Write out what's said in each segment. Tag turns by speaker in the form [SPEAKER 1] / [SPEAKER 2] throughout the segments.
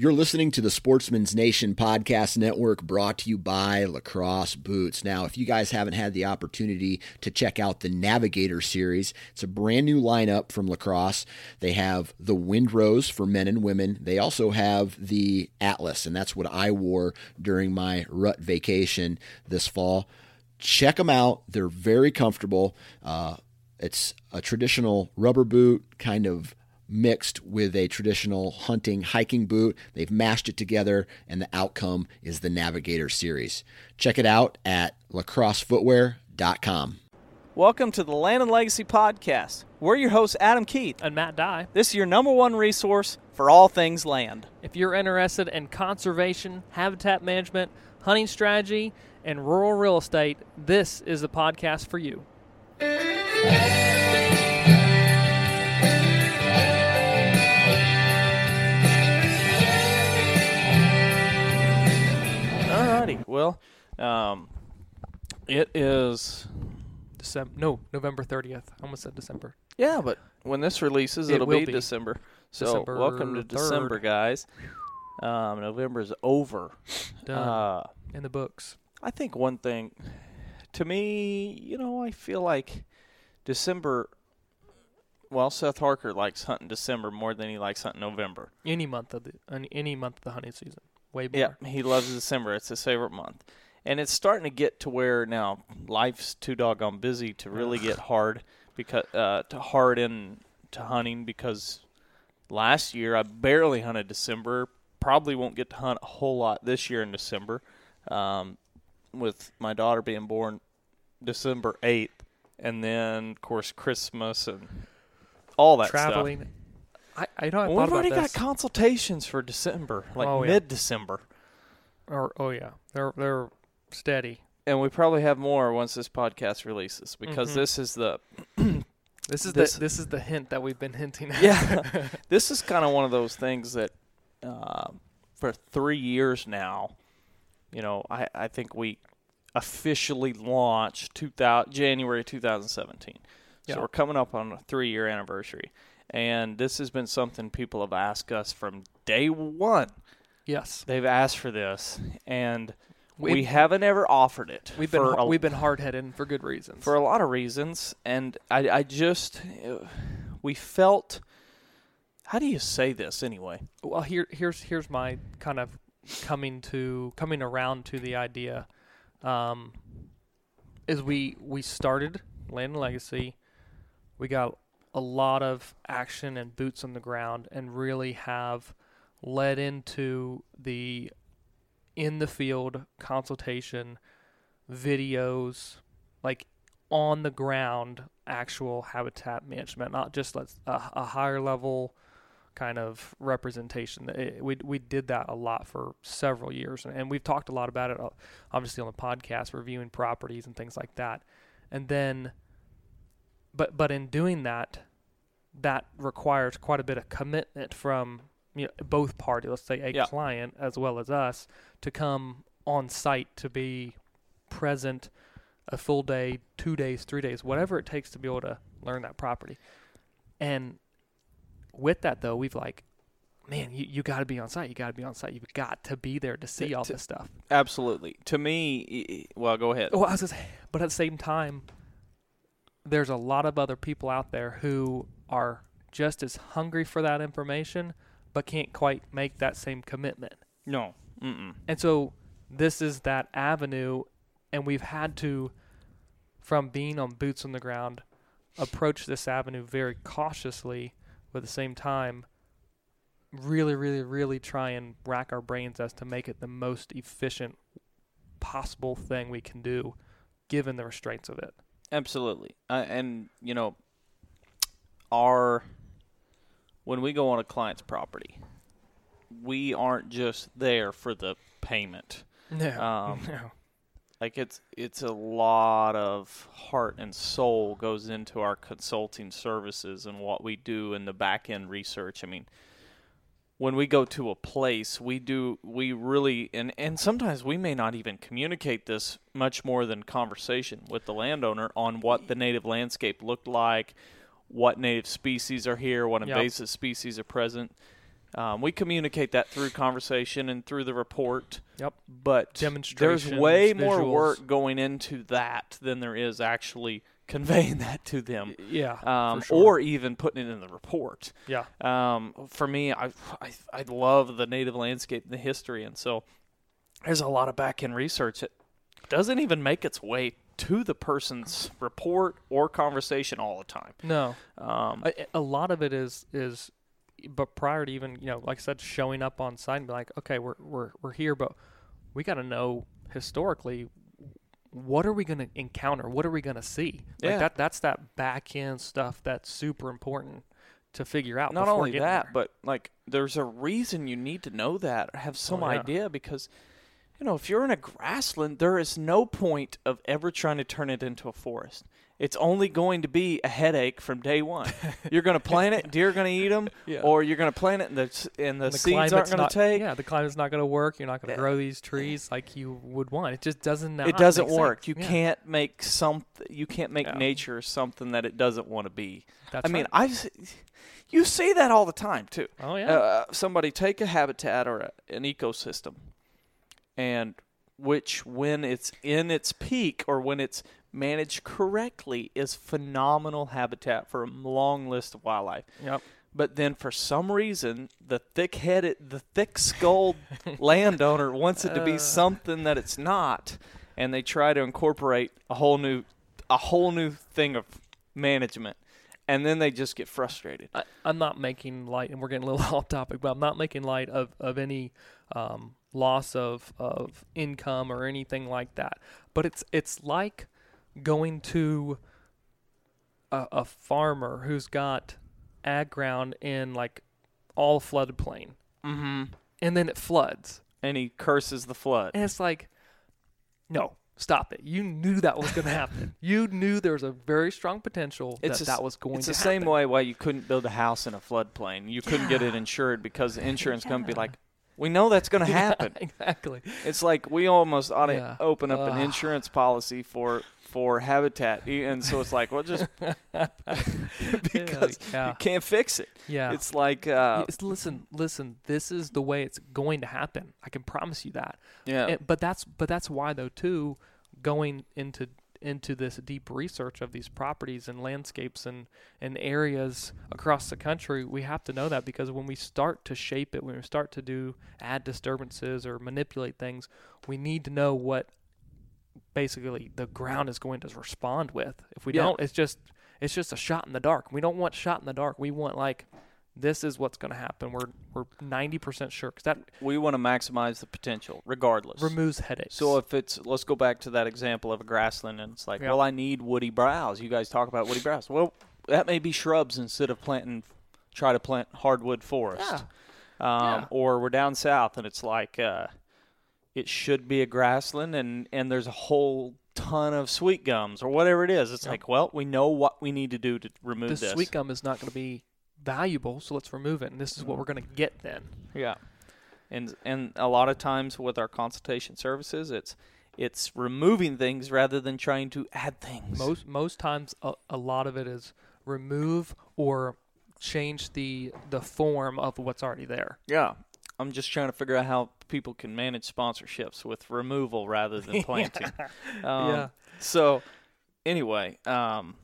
[SPEAKER 1] You're listening to the Sportsman's Nation Podcast Network brought to you by Lacrosse Boots. Now, if you guys haven't had the opportunity to check out the Navigator series, it's a brand new lineup from Lacrosse. They have the Windrose for men and women. They also have the Atlas, and that's what I wore during my rut vacation this fall. Check them out. They're very comfortable. Uh, it's a traditional rubber boot, kind of mixed with a traditional hunting hiking boot. They've mashed it together, and the outcome is the Navigator series. Check it out at lacrossefootwear.com.
[SPEAKER 2] Welcome to the Land and Legacy Podcast. We're your hosts, Adam Keith.
[SPEAKER 3] And Matt Dye.
[SPEAKER 2] This is your number one resource for all things land.
[SPEAKER 3] If you're interested in conservation, habitat management, hunting strategy, and rural real estate, this is the podcast for you.
[SPEAKER 2] Well, um, it is.
[SPEAKER 3] December, no, November 30th. I almost said December.
[SPEAKER 2] Yeah, but when this releases,
[SPEAKER 3] It
[SPEAKER 2] it'll
[SPEAKER 3] will
[SPEAKER 2] be,
[SPEAKER 3] be.
[SPEAKER 2] December. So
[SPEAKER 3] December
[SPEAKER 2] welcome to
[SPEAKER 3] 3rd.
[SPEAKER 2] December, guys. Um, November's over.
[SPEAKER 3] Done.
[SPEAKER 2] Uh,
[SPEAKER 3] in the books.
[SPEAKER 2] I think one thing, to me, you know, I feel like December. Well, Seth Harker likes hunting December more than he likes hunting November.
[SPEAKER 3] Any month of the any, any month of the hunting season. Way more.
[SPEAKER 2] Yeah, he loves December. It's his favorite month. And it's starting to get to where now life's too doggone busy to really get hard because uh, to hard in to hunting because last year I barely hunted December. Probably won't get to hunt a whole lot this year in December. Um, with my daughter being born December eighth, and then of course Christmas and all that stuff.
[SPEAKER 3] I, I know I
[SPEAKER 2] Well, we've already got consultations for December, like
[SPEAKER 3] Oh, yeah.
[SPEAKER 2] mid December.
[SPEAKER 3] or, oh yeah, they're they're steady.
[SPEAKER 2] and we probably have more once this podcast releases because
[SPEAKER 3] Mhm.
[SPEAKER 2] this is the
[SPEAKER 3] This is
[SPEAKER 2] This-
[SPEAKER 3] the this is the hint that we've been hinting at.
[SPEAKER 2] yeah this is kind of one of those things that uh, for three years now you know I, I think we officially launched 2000, January 2017
[SPEAKER 3] Yeah.
[SPEAKER 2] so we're coming up on a three year anniversary and this has been something people have asked us from day one
[SPEAKER 3] yes.
[SPEAKER 2] they've asked for this and we
[SPEAKER 3] We've-
[SPEAKER 2] haven't ever offered it
[SPEAKER 3] We've been
[SPEAKER 2] a-
[SPEAKER 3] we've been hard headed for good reasons.
[SPEAKER 2] for a lot of reasons, and I, I just we felt. How do you say this anyway?
[SPEAKER 3] well here here's here's my kind of coming to coming around to the idea um is we we started land and legacy we got a lot of action and boots on the ground and really have led into the in the field consultation videos like on the ground actual habitat management not just let's a, a higher level kind of representation. It- we we did that a lot for several years, and we've talked a lot about it, uh, obviously on the podcast, reviewing properties and things like that. And then, but but in doing that, that requires quite a bit of commitment from you know, both parties. Let's say a
[SPEAKER 2] Yeah.
[SPEAKER 3] client as well as us to come on site to be present a full day, two days, three days, whatever it takes to be able to learn that property. And with that though, we've like, man, you, you got to be on site. You got to be on site. You've got to be there to see all
[SPEAKER 2] to-
[SPEAKER 3] this stuff.
[SPEAKER 2] Absolutely. To me, well, go ahead.
[SPEAKER 3] Well, I was just, but at the same time, there's a lot of other people out there who are just as hungry for that information, but can't quite make that same commitment.
[SPEAKER 2] No. Mm-mm.
[SPEAKER 3] And so this is that avenue, and we've had to, from being on boots on the ground, approach this avenue very cautiously, but at the same time, really, really, really try and rack our brains as to make it the most efficient possible thing we can do, given the restraints of it.
[SPEAKER 2] Absolutely. Uh, and, you know, our when we go on a client's property, we aren't just there for the payment.
[SPEAKER 3] No.
[SPEAKER 2] Um,
[SPEAKER 3] no.
[SPEAKER 2] Like it's it's a lot of heart and soul goes into our consulting services and what we do in the back end research. I mean, when we go to a place, we do we really and and sometimes we may not even communicate this much more than conversation with the landowner on what the native landscape looked like, what native species are here, what
[SPEAKER 3] Yep.
[SPEAKER 2] invasive species are present. Um, we communicate that through conversation and through the report
[SPEAKER 3] Yep.
[SPEAKER 2] but there's way more work going into that than there is actually conveying that to them
[SPEAKER 3] Yeah.
[SPEAKER 2] um,
[SPEAKER 3] sure.
[SPEAKER 2] or even putting it in the report
[SPEAKER 3] yeah.
[SPEAKER 2] um, for me I, I i love the native landscape and the history and so there's a lot of back end research that doesn't even make its way to the person's report or conversation all the time
[SPEAKER 3] No.
[SPEAKER 2] um,
[SPEAKER 3] a, a lot of it is is but prior to even you know like i said showing up on site and be like okay we're we're, we're here but we got to know historically what are we going to encounter what are we going to see like
[SPEAKER 2] Yeah.
[SPEAKER 3] that that's that back end stuff that's super important to figure out
[SPEAKER 2] not only that,
[SPEAKER 3] there.
[SPEAKER 2] but like there's a reason you need to know that or have some
[SPEAKER 3] Oh, yeah.
[SPEAKER 2] idea because you know if you're in a grassland, there is no point of ever trying to turn it into a forest. It's only going to be a headache from day one. you're going to plant it, deer are going to eat them,
[SPEAKER 3] Yeah.
[SPEAKER 2] or you're going to plant it and the and the,
[SPEAKER 3] And
[SPEAKER 2] seeds aren't going to take.
[SPEAKER 3] yeah the climate's not going to work you're not going
[SPEAKER 2] Yeah.
[SPEAKER 3] to grow these trees like you would want it just doesn't
[SPEAKER 2] it doesn't work.
[SPEAKER 3] sense.
[SPEAKER 2] You
[SPEAKER 3] Yeah.
[SPEAKER 2] can't make some. You can't make
[SPEAKER 3] Yeah.
[SPEAKER 2] nature something that it doesn't want to be.
[SPEAKER 3] That's
[SPEAKER 2] I mean,
[SPEAKER 3] right.
[SPEAKER 2] I've you see that all the time too.
[SPEAKER 3] oh yeah
[SPEAKER 2] uh, somebody take a habitat or a, an ecosystem and which when it's in its peak or when it's managed correctly is phenomenal habitat for a long list of wildlife
[SPEAKER 3] yep
[SPEAKER 2] but then for some reason the thick-headed the thick-skulled landowner wants it to be
[SPEAKER 3] Uh.
[SPEAKER 2] something that it's not and they try to incorporate a whole new a whole new thing of management and then they just get frustrated
[SPEAKER 3] I, I'm not making light, and we're getting a little off topic, but I'm not making light of, of any um, loss of, of income or anything like that. But it's it's like going to a, a farmer who's got ag ground in like all flooded plain,
[SPEAKER 2] mm-hmm
[SPEAKER 3] and then it floods,
[SPEAKER 2] and he curses the flood.
[SPEAKER 3] and it's like, no, stop it! You knew that was going to happen. you knew there was a very strong potential
[SPEAKER 2] It's
[SPEAKER 3] that
[SPEAKER 2] the
[SPEAKER 3] that was going
[SPEAKER 2] It's
[SPEAKER 3] to
[SPEAKER 2] the same way why you couldn't build a house in a floodplain. You couldn't get it insured because the insurance company be like, we know that's going to happen.
[SPEAKER 3] exactly.
[SPEAKER 2] It's like we almost ought to
[SPEAKER 3] Yeah.
[SPEAKER 2] open up an insurance policy for for habitat, and so it's like, well, just because
[SPEAKER 3] yeah.
[SPEAKER 2] you can't fix it.
[SPEAKER 3] Yeah.
[SPEAKER 2] It's like, uh,
[SPEAKER 3] It's- listen, listen. This is the way it's going to happen. I can promise you that.
[SPEAKER 2] yeah,
[SPEAKER 3] And- but that's but that's why though too, going into into this deep research of these properties and landscapes and and areas across the country, we have to know that because when we start to shape it, when we start to do add disturbances or manipulate things, we need to know what basically the ground is going to respond with. If we
[SPEAKER 2] Yeah.
[SPEAKER 3] don't, it's just it's just a shot in the dark. We don't want shot in the dark. We want like this is what's going to happen. We're we're ninety percent sure because that
[SPEAKER 2] we want to maximize the potential, regardless.
[SPEAKER 3] removes headaches.
[SPEAKER 2] So if it's let's go back to that example of a grassland and it's like,
[SPEAKER 3] Yeah.
[SPEAKER 2] well, I need woody browse. You guys talk about woody browse. Well, that may be shrubs instead of planting try to plant hardwood forest.
[SPEAKER 3] Yeah.
[SPEAKER 2] Um,
[SPEAKER 3] Yeah.
[SPEAKER 2] or we're down south and it's like uh, it should be a grassland and and there's a whole ton of sweet gums or whatever it is. It's
[SPEAKER 3] Yeah.
[SPEAKER 2] like, well, we know what we need to do to remove
[SPEAKER 3] the
[SPEAKER 2] this.
[SPEAKER 3] sweet gum is not going to be valuable, so let's remove it. And this is what we're going to get then.
[SPEAKER 2] Yeah, and and a lot of times with our consultation services, it's it's removing things rather than trying to add things.
[SPEAKER 3] Most most times, a, a lot of it is remove or change the the form of what's already there.
[SPEAKER 2] Yeah. I'm just trying to figure out how people can manage sponsorships with removal rather than planting. Um,
[SPEAKER 3] Yeah.
[SPEAKER 2] So, anyway, um,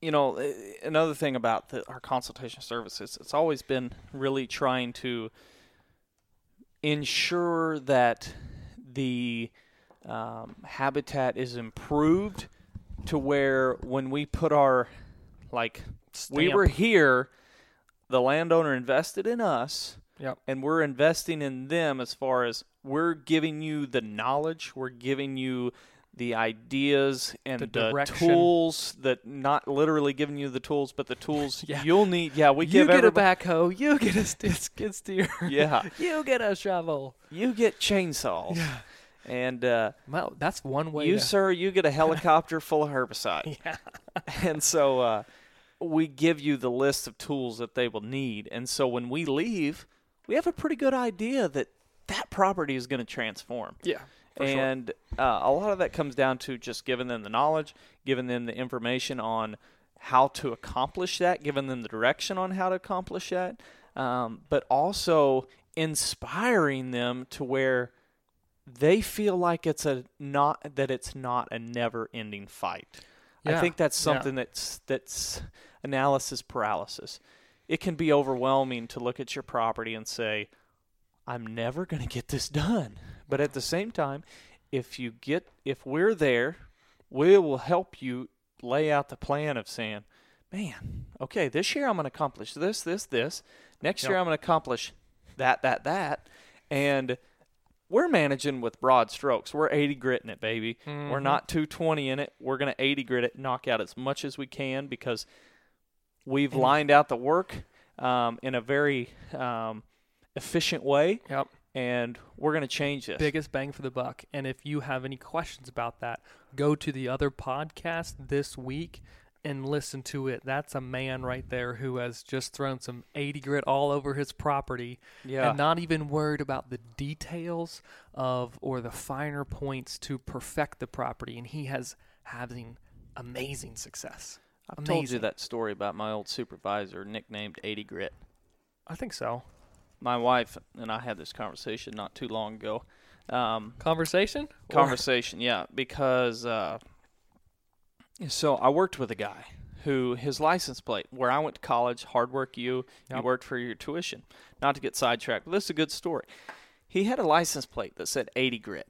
[SPEAKER 2] you know, another thing about the, our consultation services, it's always been really trying to ensure that the um, habitat is improved to where when we put our Like we were here, the landowner invested in us,
[SPEAKER 3] Yep.
[SPEAKER 2] and we're investing in them as far as we're giving you the knowledge, we're giving you the ideas and
[SPEAKER 3] The
[SPEAKER 2] the, tools that not literally giving you the tools, but the tools
[SPEAKER 3] Yeah.
[SPEAKER 2] you'll need. Yeah, we give
[SPEAKER 3] you
[SPEAKER 2] give
[SPEAKER 3] get a backhoe. You get a skid steer.
[SPEAKER 2] Yeah,
[SPEAKER 3] you get a shovel.
[SPEAKER 2] you get chainsaws.
[SPEAKER 3] Yeah.
[SPEAKER 2] And uh,
[SPEAKER 3] Well, that's one way.
[SPEAKER 2] you,
[SPEAKER 3] to,
[SPEAKER 2] sir, you get a helicopter full of herbicide.
[SPEAKER 3] Yeah.
[SPEAKER 2] and so uh, we give you the list of tools that they will need. And so when we leave, we have a pretty good idea that that property is going to transform.
[SPEAKER 3] Yeah. for sure.
[SPEAKER 2] and uh, a lot of that comes down to just giving them the knowledge, giving them the information on how to accomplish that, giving them the direction on how to accomplish that, um, but also inspiring them to where they feel like it's a not that it's not a never-ending fight. I think that's
[SPEAKER 3] yeah.
[SPEAKER 2] something that's that's analysis paralysis. It can be overwhelming to look at your property and say, I'm never going to get this done. But at the same time, if you get if we're there, we will help you lay out the plan of saying, "Man, okay, this year I'm going to accomplish this, this, this. Next year I'm going to accomplish that, that, that." And we're managing with broad strokes. We're 80 gritting it, baby. We're
[SPEAKER 3] Mhm.
[SPEAKER 2] not 220 in it. We're going to 80 grit it, knock out as much as we can because we've lined out the work um, in a very um, efficient way,
[SPEAKER 3] Yep.
[SPEAKER 2] and we're going to change this.
[SPEAKER 3] Biggest bang for the buck. And if you have any questions about that, go to the other podcast this week and listen to it. That's a man right there who has just thrown some 80 grit all over his property
[SPEAKER 2] yeah.
[SPEAKER 3] and not even worried about the details of or the finer points to perfect the property. And he has having amazing success.
[SPEAKER 2] I've told you
[SPEAKER 3] amazing.
[SPEAKER 2] that story about my old supervisor, nicknamed 80 Grit.
[SPEAKER 3] I think so.
[SPEAKER 2] My wife and I had this conversation not too long ago. Um,
[SPEAKER 3] Conversation? Or-
[SPEAKER 2] conversation, yeah, because uh, so I worked with a guy who his license plate, where I went to college, hard work you, you worked for your tuition. Not to get sidetracked, but this is a good story. He had a license plate that said 80 grit.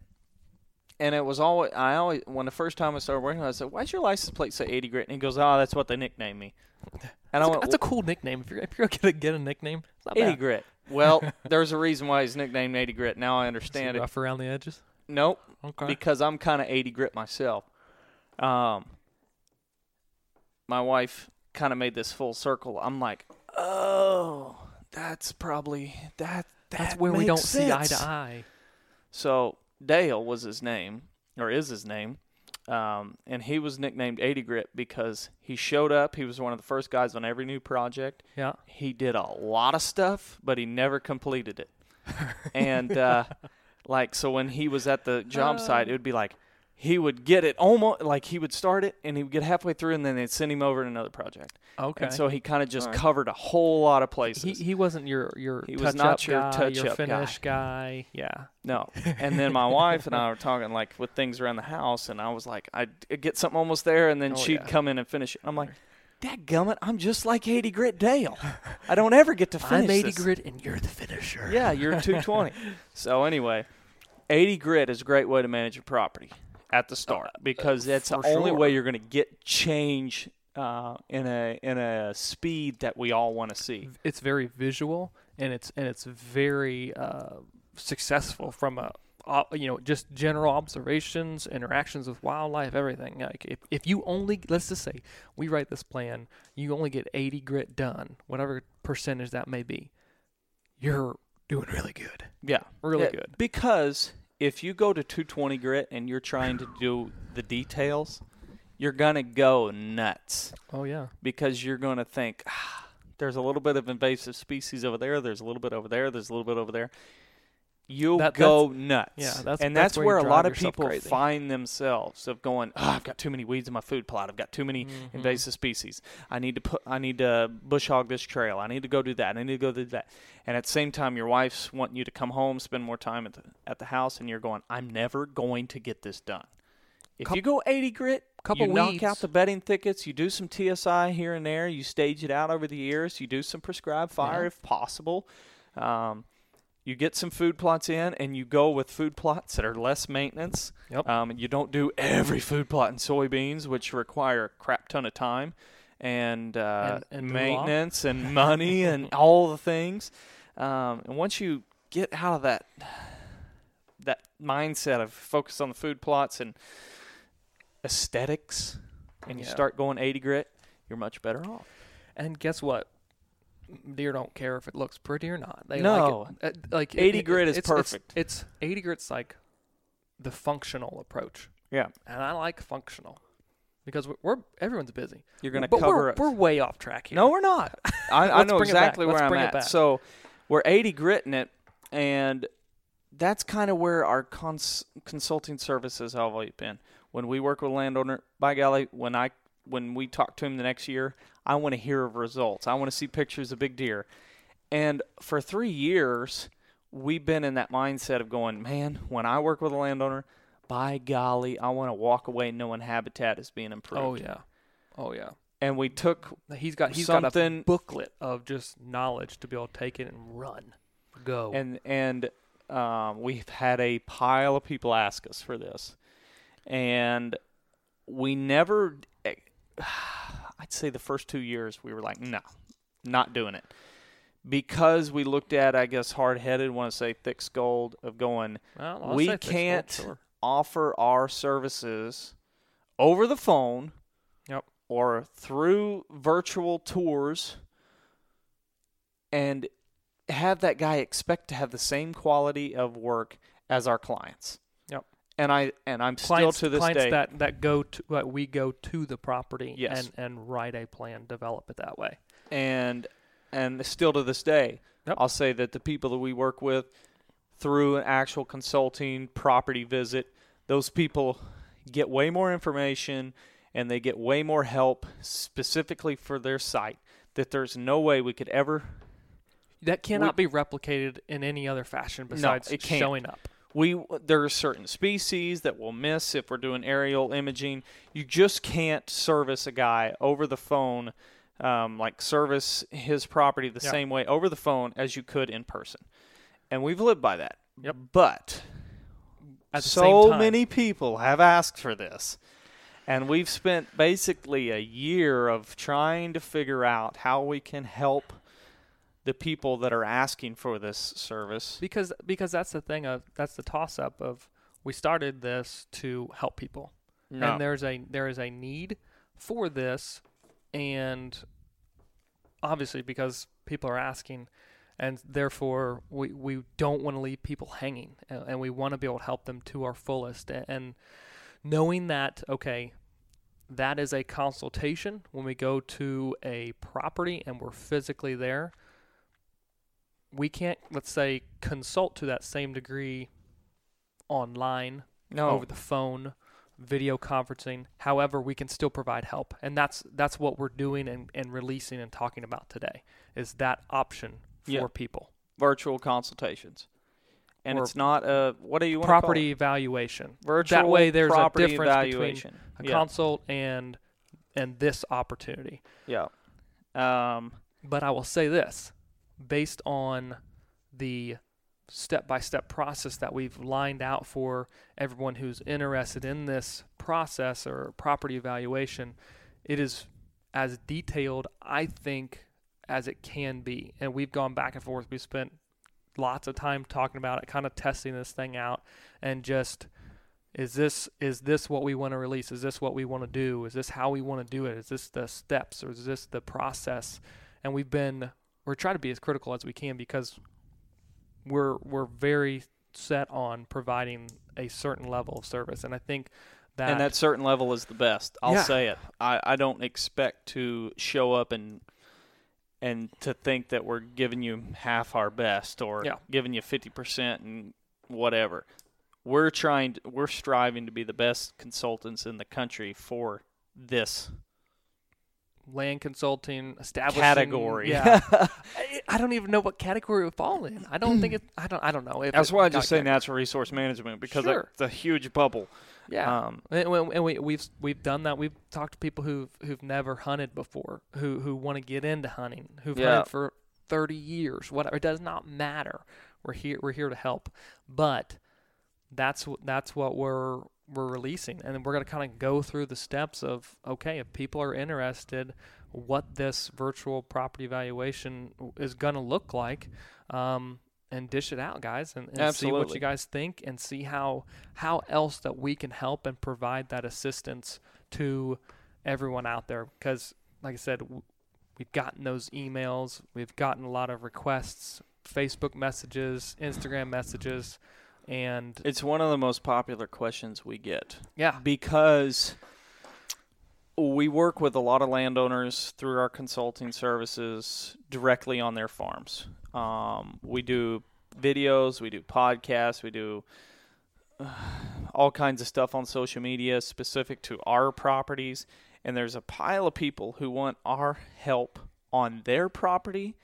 [SPEAKER 2] And it was always, I always, when the first time I started working, I said, "Why's your license plate say 80 grit?" And he goes, "Oh, that's what they nicknamed me." And I
[SPEAKER 3] That's,
[SPEAKER 2] went,
[SPEAKER 3] that's a cool nickname. If you're, if you're to get a nickname, it's not
[SPEAKER 2] 80
[SPEAKER 3] bad.
[SPEAKER 2] grit. Well, there's a reason why he's nicknamed 80 grit. Now I understand it.
[SPEAKER 3] Rough around the edges.
[SPEAKER 2] Nope,
[SPEAKER 3] Okay.
[SPEAKER 2] because I'm kind of 80 grit myself. Um, my wife kind of made this full circle. I'm like, oh, that's probably that. that
[SPEAKER 3] That's where we don't
[SPEAKER 2] makes
[SPEAKER 3] see eye to eye.
[SPEAKER 2] So Dale was his name, or is his name, um, and he was nicknamed 80 Grit because he showed up. He was one of the first guys on every new project.
[SPEAKER 3] Yeah.
[SPEAKER 2] He did a lot of stuff, but he never completed it. and uh, like, so when he was at the job site, it would be like he would get it almost like he would start it and he would get halfway through, and then they'd send him over to another project.
[SPEAKER 3] Okay.
[SPEAKER 2] And so he kind of just
[SPEAKER 1] right.
[SPEAKER 2] covered a whole lot of places.
[SPEAKER 3] he wasn't your your
[SPEAKER 2] He
[SPEAKER 3] touch
[SPEAKER 2] was not your
[SPEAKER 3] guy,
[SPEAKER 2] touch
[SPEAKER 3] your
[SPEAKER 2] up guy.
[SPEAKER 3] finish guy. Yeah.
[SPEAKER 2] No. And then my wife and I were talking like with things around the house, and I was like, I'd get something almost there, and then
[SPEAKER 3] Oh,
[SPEAKER 2] she'd
[SPEAKER 3] yeah.
[SPEAKER 2] come in and finish it. I'm like, Dad gummit, I'm just like 80 Grit Dale. I don't ever get to finish
[SPEAKER 3] I'm 80
[SPEAKER 2] this.
[SPEAKER 3] grit and you're the finisher.
[SPEAKER 2] Yeah, you're 220. so anyway, 80 Grit is a great way to manage your property at the start because that's the only
[SPEAKER 3] sure.
[SPEAKER 2] way you're going to get change uh, in a in a speed that we all want to see.
[SPEAKER 3] It's very visual and it's and it's very uh, successful from a uh, you know just general observations, interactions with wildlife, everything. Like if, if you only let's just say we write this plan, you only get 80 grit done, whatever percentage that may be. You're doing really good.
[SPEAKER 2] Yeah,
[SPEAKER 3] Really
[SPEAKER 2] Yeah,
[SPEAKER 3] good.
[SPEAKER 2] Because if you go to 220 grit and you're trying to do the details, you're gonna go nuts
[SPEAKER 3] Oh yeah.
[SPEAKER 2] because you're gonna think ah, there's a little bit of invasive species over there, there's a little bit over there, there's a little bit over there. You'll
[SPEAKER 3] That-
[SPEAKER 2] go nuts.
[SPEAKER 3] yeah, that's-
[SPEAKER 2] and
[SPEAKER 3] that's
[SPEAKER 2] that's,
[SPEAKER 3] where
[SPEAKER 2] where, a lot of people
[SPEAKER 3] crazy.
[SPEAKER 2] find themselves of going, oh, I've got too many weeds in my food plot. I've got too many
[SPEAKER 3] Mhm.
[SPEAKER 2] invasive species. I need to put, I need to bush hog this trail. I need to go do that. I need to go do that. And at the same time, your wife's wanting you to come home, spend more time at the at the house, and you're going, I'm never going to get this done. If you go 80 grit,
[SPEAKER 3] couple
[SPEAKER 2] you knock out the bedding thickets, you do some TSI here and there, you stage it out over the years, you do some prescribed fire
[SPEAKER 3] Yeah.
[SPEAKER 2] if possible. Um, you get some food plots in, and you go with food plots that are less maintenance.
[SPEAKER 3] Yep.
[SPEAKER 2] Um, you don't do every food plot in soybeans, which require a crap ton of time. and, uh,
[SPEAKER 3] And- and
[SPEAKER 2] maintenance and money and all the things. Um, and once you get out of that that mindset of focus on the food plots and aesthetics, and you start going 80 grit, you're much better off.
[SPEAKER 3] And guess what? Deer don't care if it looks pretty or not. They
[SPEAKER 2] No.
[SPEAKER 3] like it. Uh, like it-
[SPEAKER 2] 80
[SPEAKER 3] it-
[SPEAKER 2] grit is
[SPEAKER 3] it's- it's-
[SPEAKER 2] perfect.
[SPEAKER 3] It's, 80 grit's like the functional approach,
[SPEAKER 2] Yeah,
[SPEAKER 3] and I like functional because we're, we're everyone's busy.
[SPEAKER 2] you're going to
[SPEAKER 3] but
[SPEAKER 2] cover
[SPEAKER 3] we're,
[SPEAKER 2] it.
[SPEAKER 3] we're way off track here.
[SPEAKER 2] No, we're not. I, I know
[SPEAKER 3] bring it back.
[SPEAKER 2] exactly where I'm at. So we're 80 gritting it, and that's kind of where our cons- consulting services have always been. When we work with a landowner, by golly, when I when we talk to him the next year, I want to hear of results. I want to see pictures of big deer. And for three years, we've been in that mindset of going, man, when I work with a landowner, by golly, I want to walk away knowing habitat is being improved.
[SPEAKER 3] Oh yeah. Oh yeah.
[SPEAKER 2] And we took
[SPEAKER 3] He's got he's got a
[SPEAKER 2] Something-
[SPEAKER 3] booklet of just knowledge to be able to take it and run, go.
[SPEAKER 2] and and um, we've had a pile of people ask us for this, and we never. I'd say the first two years we were like, no, not doing it, because we looked at, I guess, hard headed, want to say thick skulled, of going,
[SPEAKER 3] Well,
[SPEAKER 2] we
[SPEAKER 3] say fixed gold,
[SPEAKER 2] can't
[SPEAKER 3] sure.
[SPEAKER 2] offer our services over the phone
[SPEAKER 3] Yep.
[SPEAKER 2] or through virtual tours and have that guy expect to have the same quality of work as our clients. And I and I'm
[SPEAKER 3] clients,
[SPEAKER 2] still to this
[SPEAKER 3] clients
[SPEAKER 2] day
[SPEAKER 3] that that go to uh, we go to the property
[SPEAKER 2] Yes.
[SPEAKER 3] and and write a plan, develop it that way.
[SPEAKER 2] and and still to this day,
[SPEAKER 3] Yep.
[SPEAKER 2] I'll say that the people that we work with through an actual consulting property visit, those people get way more information and they get way more help specifically for their site that there's no way we could ever
[SPEAKER 3] That cannot be replicated in any other fashion besides
[SPEAKER 2] it
[SPEAKER 3] showing up.
[SPEAKER 2] We there are certain species that we'll miss if we're doing aerial imaging. You just can't service a guy over the phone, um, like service his property the
[SPEAKER 3] Yeah.
[SPEAKER 2] same way over the phone as you could in person, and we've lived by that.
[SPEAKER 3] Yep.
[SPEAKER 2] But
[SPEAKER 3] At
[SPEAKER 2] so
[SPEAKER 3] time,
[SPEAKER 2] many people have asked for this, and we've spent basically a year of trying to figure out how we can help the people that are asking for this service.
[SPEAKER 3] because because that's the thing of that's the toss up of we started this to help people.
[SPEAKER 2] No.
[SPEAKER 3] and ah. there's a there is a need for this and obviously because people are asking and therefore we, we don't want to leave people hanging and, and we want to be able to help them to our fullest and, and knowing that okay that is a consultation when we go to a property and we're physically there we can't let's say consult to that same degree online
[SPEAKER 2] no,
[SPEAKER 3] over the phone, video conferencing. However, we can still provide help, and that's that's what we're doing and, and releasing and talking about today is that option for
[SPEAKER 2] Yeah.
[SPEAKER 3] people.
[SPEAKER 2] virtual consultations. And
[SPEAKER 3] Or
[SPEAKER 2] it's not a what do you want
[SPEAKER 3] Property evaluation.
[SPEAKER 2] virtual
[SPEAKER 3] that way there's a
[SPEAKER 2] property
[SPEAKER 3] difference between
[SPEAKER 2] evaluation.
[SPEAKER 3] A
[SPEAKER 2] yeah.
[SPEAKER 3] consult and and this opportunity.
[SPEAKER 2] yeah. Um,
[SPEAKER 3] But I will say this, based on the step-by-step process that we've lined out for everyone who's interested in this process or property evaluation, it is as detailed, I think, as it can be. And we've gone back and forth. We spent lots of time talking about it, kind of testing this thing out, and just is this is this what we want to release? Is this what we want to do? Is this how we want to do it? Is this the steps or is this the process? And we've been we're trying to be as critical as we can because we're we're very set on providing a certain level of service, and I think that
[SPEAKER 2] and that certain level is the best. I'll
[SPEAKER 3] Yeah.
[SPEAKER 2] say it. I, I don't expect to show up and and to think that we're giving you half our best or
[SPEAKER 3] Yeah.
[SPEAKER 2] giving you fifty percent and whatever. We're trying. To, we're striving to be the best consultants in the country for this
[SPEAKER 3] land consulting establishing
[SPEAKER 2] category.
[SPEAKER 3] Yeah, I, I don't even know what category it would fall in. I don't think it. I don't. I don't know. If
[SPEAKER 2] That's why I just say natural resource management because
[SPEAKER 3] Sure.
[SPEAKER 2] it's a huge bubble.
[SPEAKER 3] Yeah.
[SPEAKER 2] Um,
[SPEAKER 3] And, we- and we, we've we've done that. We've talked to people who've who've never hunted before, who who want to get into hunting, who've
[SPEAKER 2] Yeah.
[SPEAKER 3] hunted for thirty years. Whatever. It does not matter. We're here. We're here to help. But that's that's what we're we're releasing, and then we're gonna kind of go through the steps of okay, if people are interested, what this virtual property evaluation is going to look like. Um, and dish it out, guys, and, and see what you guys think, and see how how else that we can help and provide that assistance to everyone out there. Because, like I said, we've gotten those emails, we've gotten a lot of requests, Facebook messages, Instagram messages, and
[SPEAKER 2] It's one of the most popular questions we get
[SPEAKER 3] yeah,
[SPEAKER 2] because we work with a lot of landowners through our consulting services directly on their farms. Um, we do videos, we do podcasts, we do uh, all kinds of stuff on social media specific to our properties. And there's a pile of people who want our help on their property,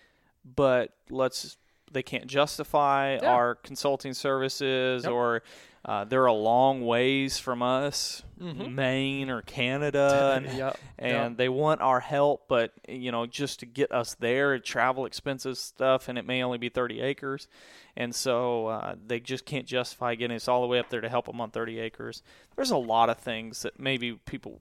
[SPEAKER 2] but let's they can't justify
[SPEAKER 3] Yeah.
[SPEAKER 2] our consulting services
[SPEAKER 3] Yep.
[SPEAKER 2] or uh, they're a long ways from us,
[SPEAKER 3] Mhm.
[SPEAKER 2] Maine or Canada, and,
[SPEAKER 3] Yep,
[SPEAKER 2] and
[SPEAKER 3] yep.
[SPEAKER 2] they want our help, but you know, just to get us there, travel expenses stuff, and it may only be 30 acres, and so uh, they just can't justify getting us all the way up there to help them on 30 acres. There's a lot of things that maybe people,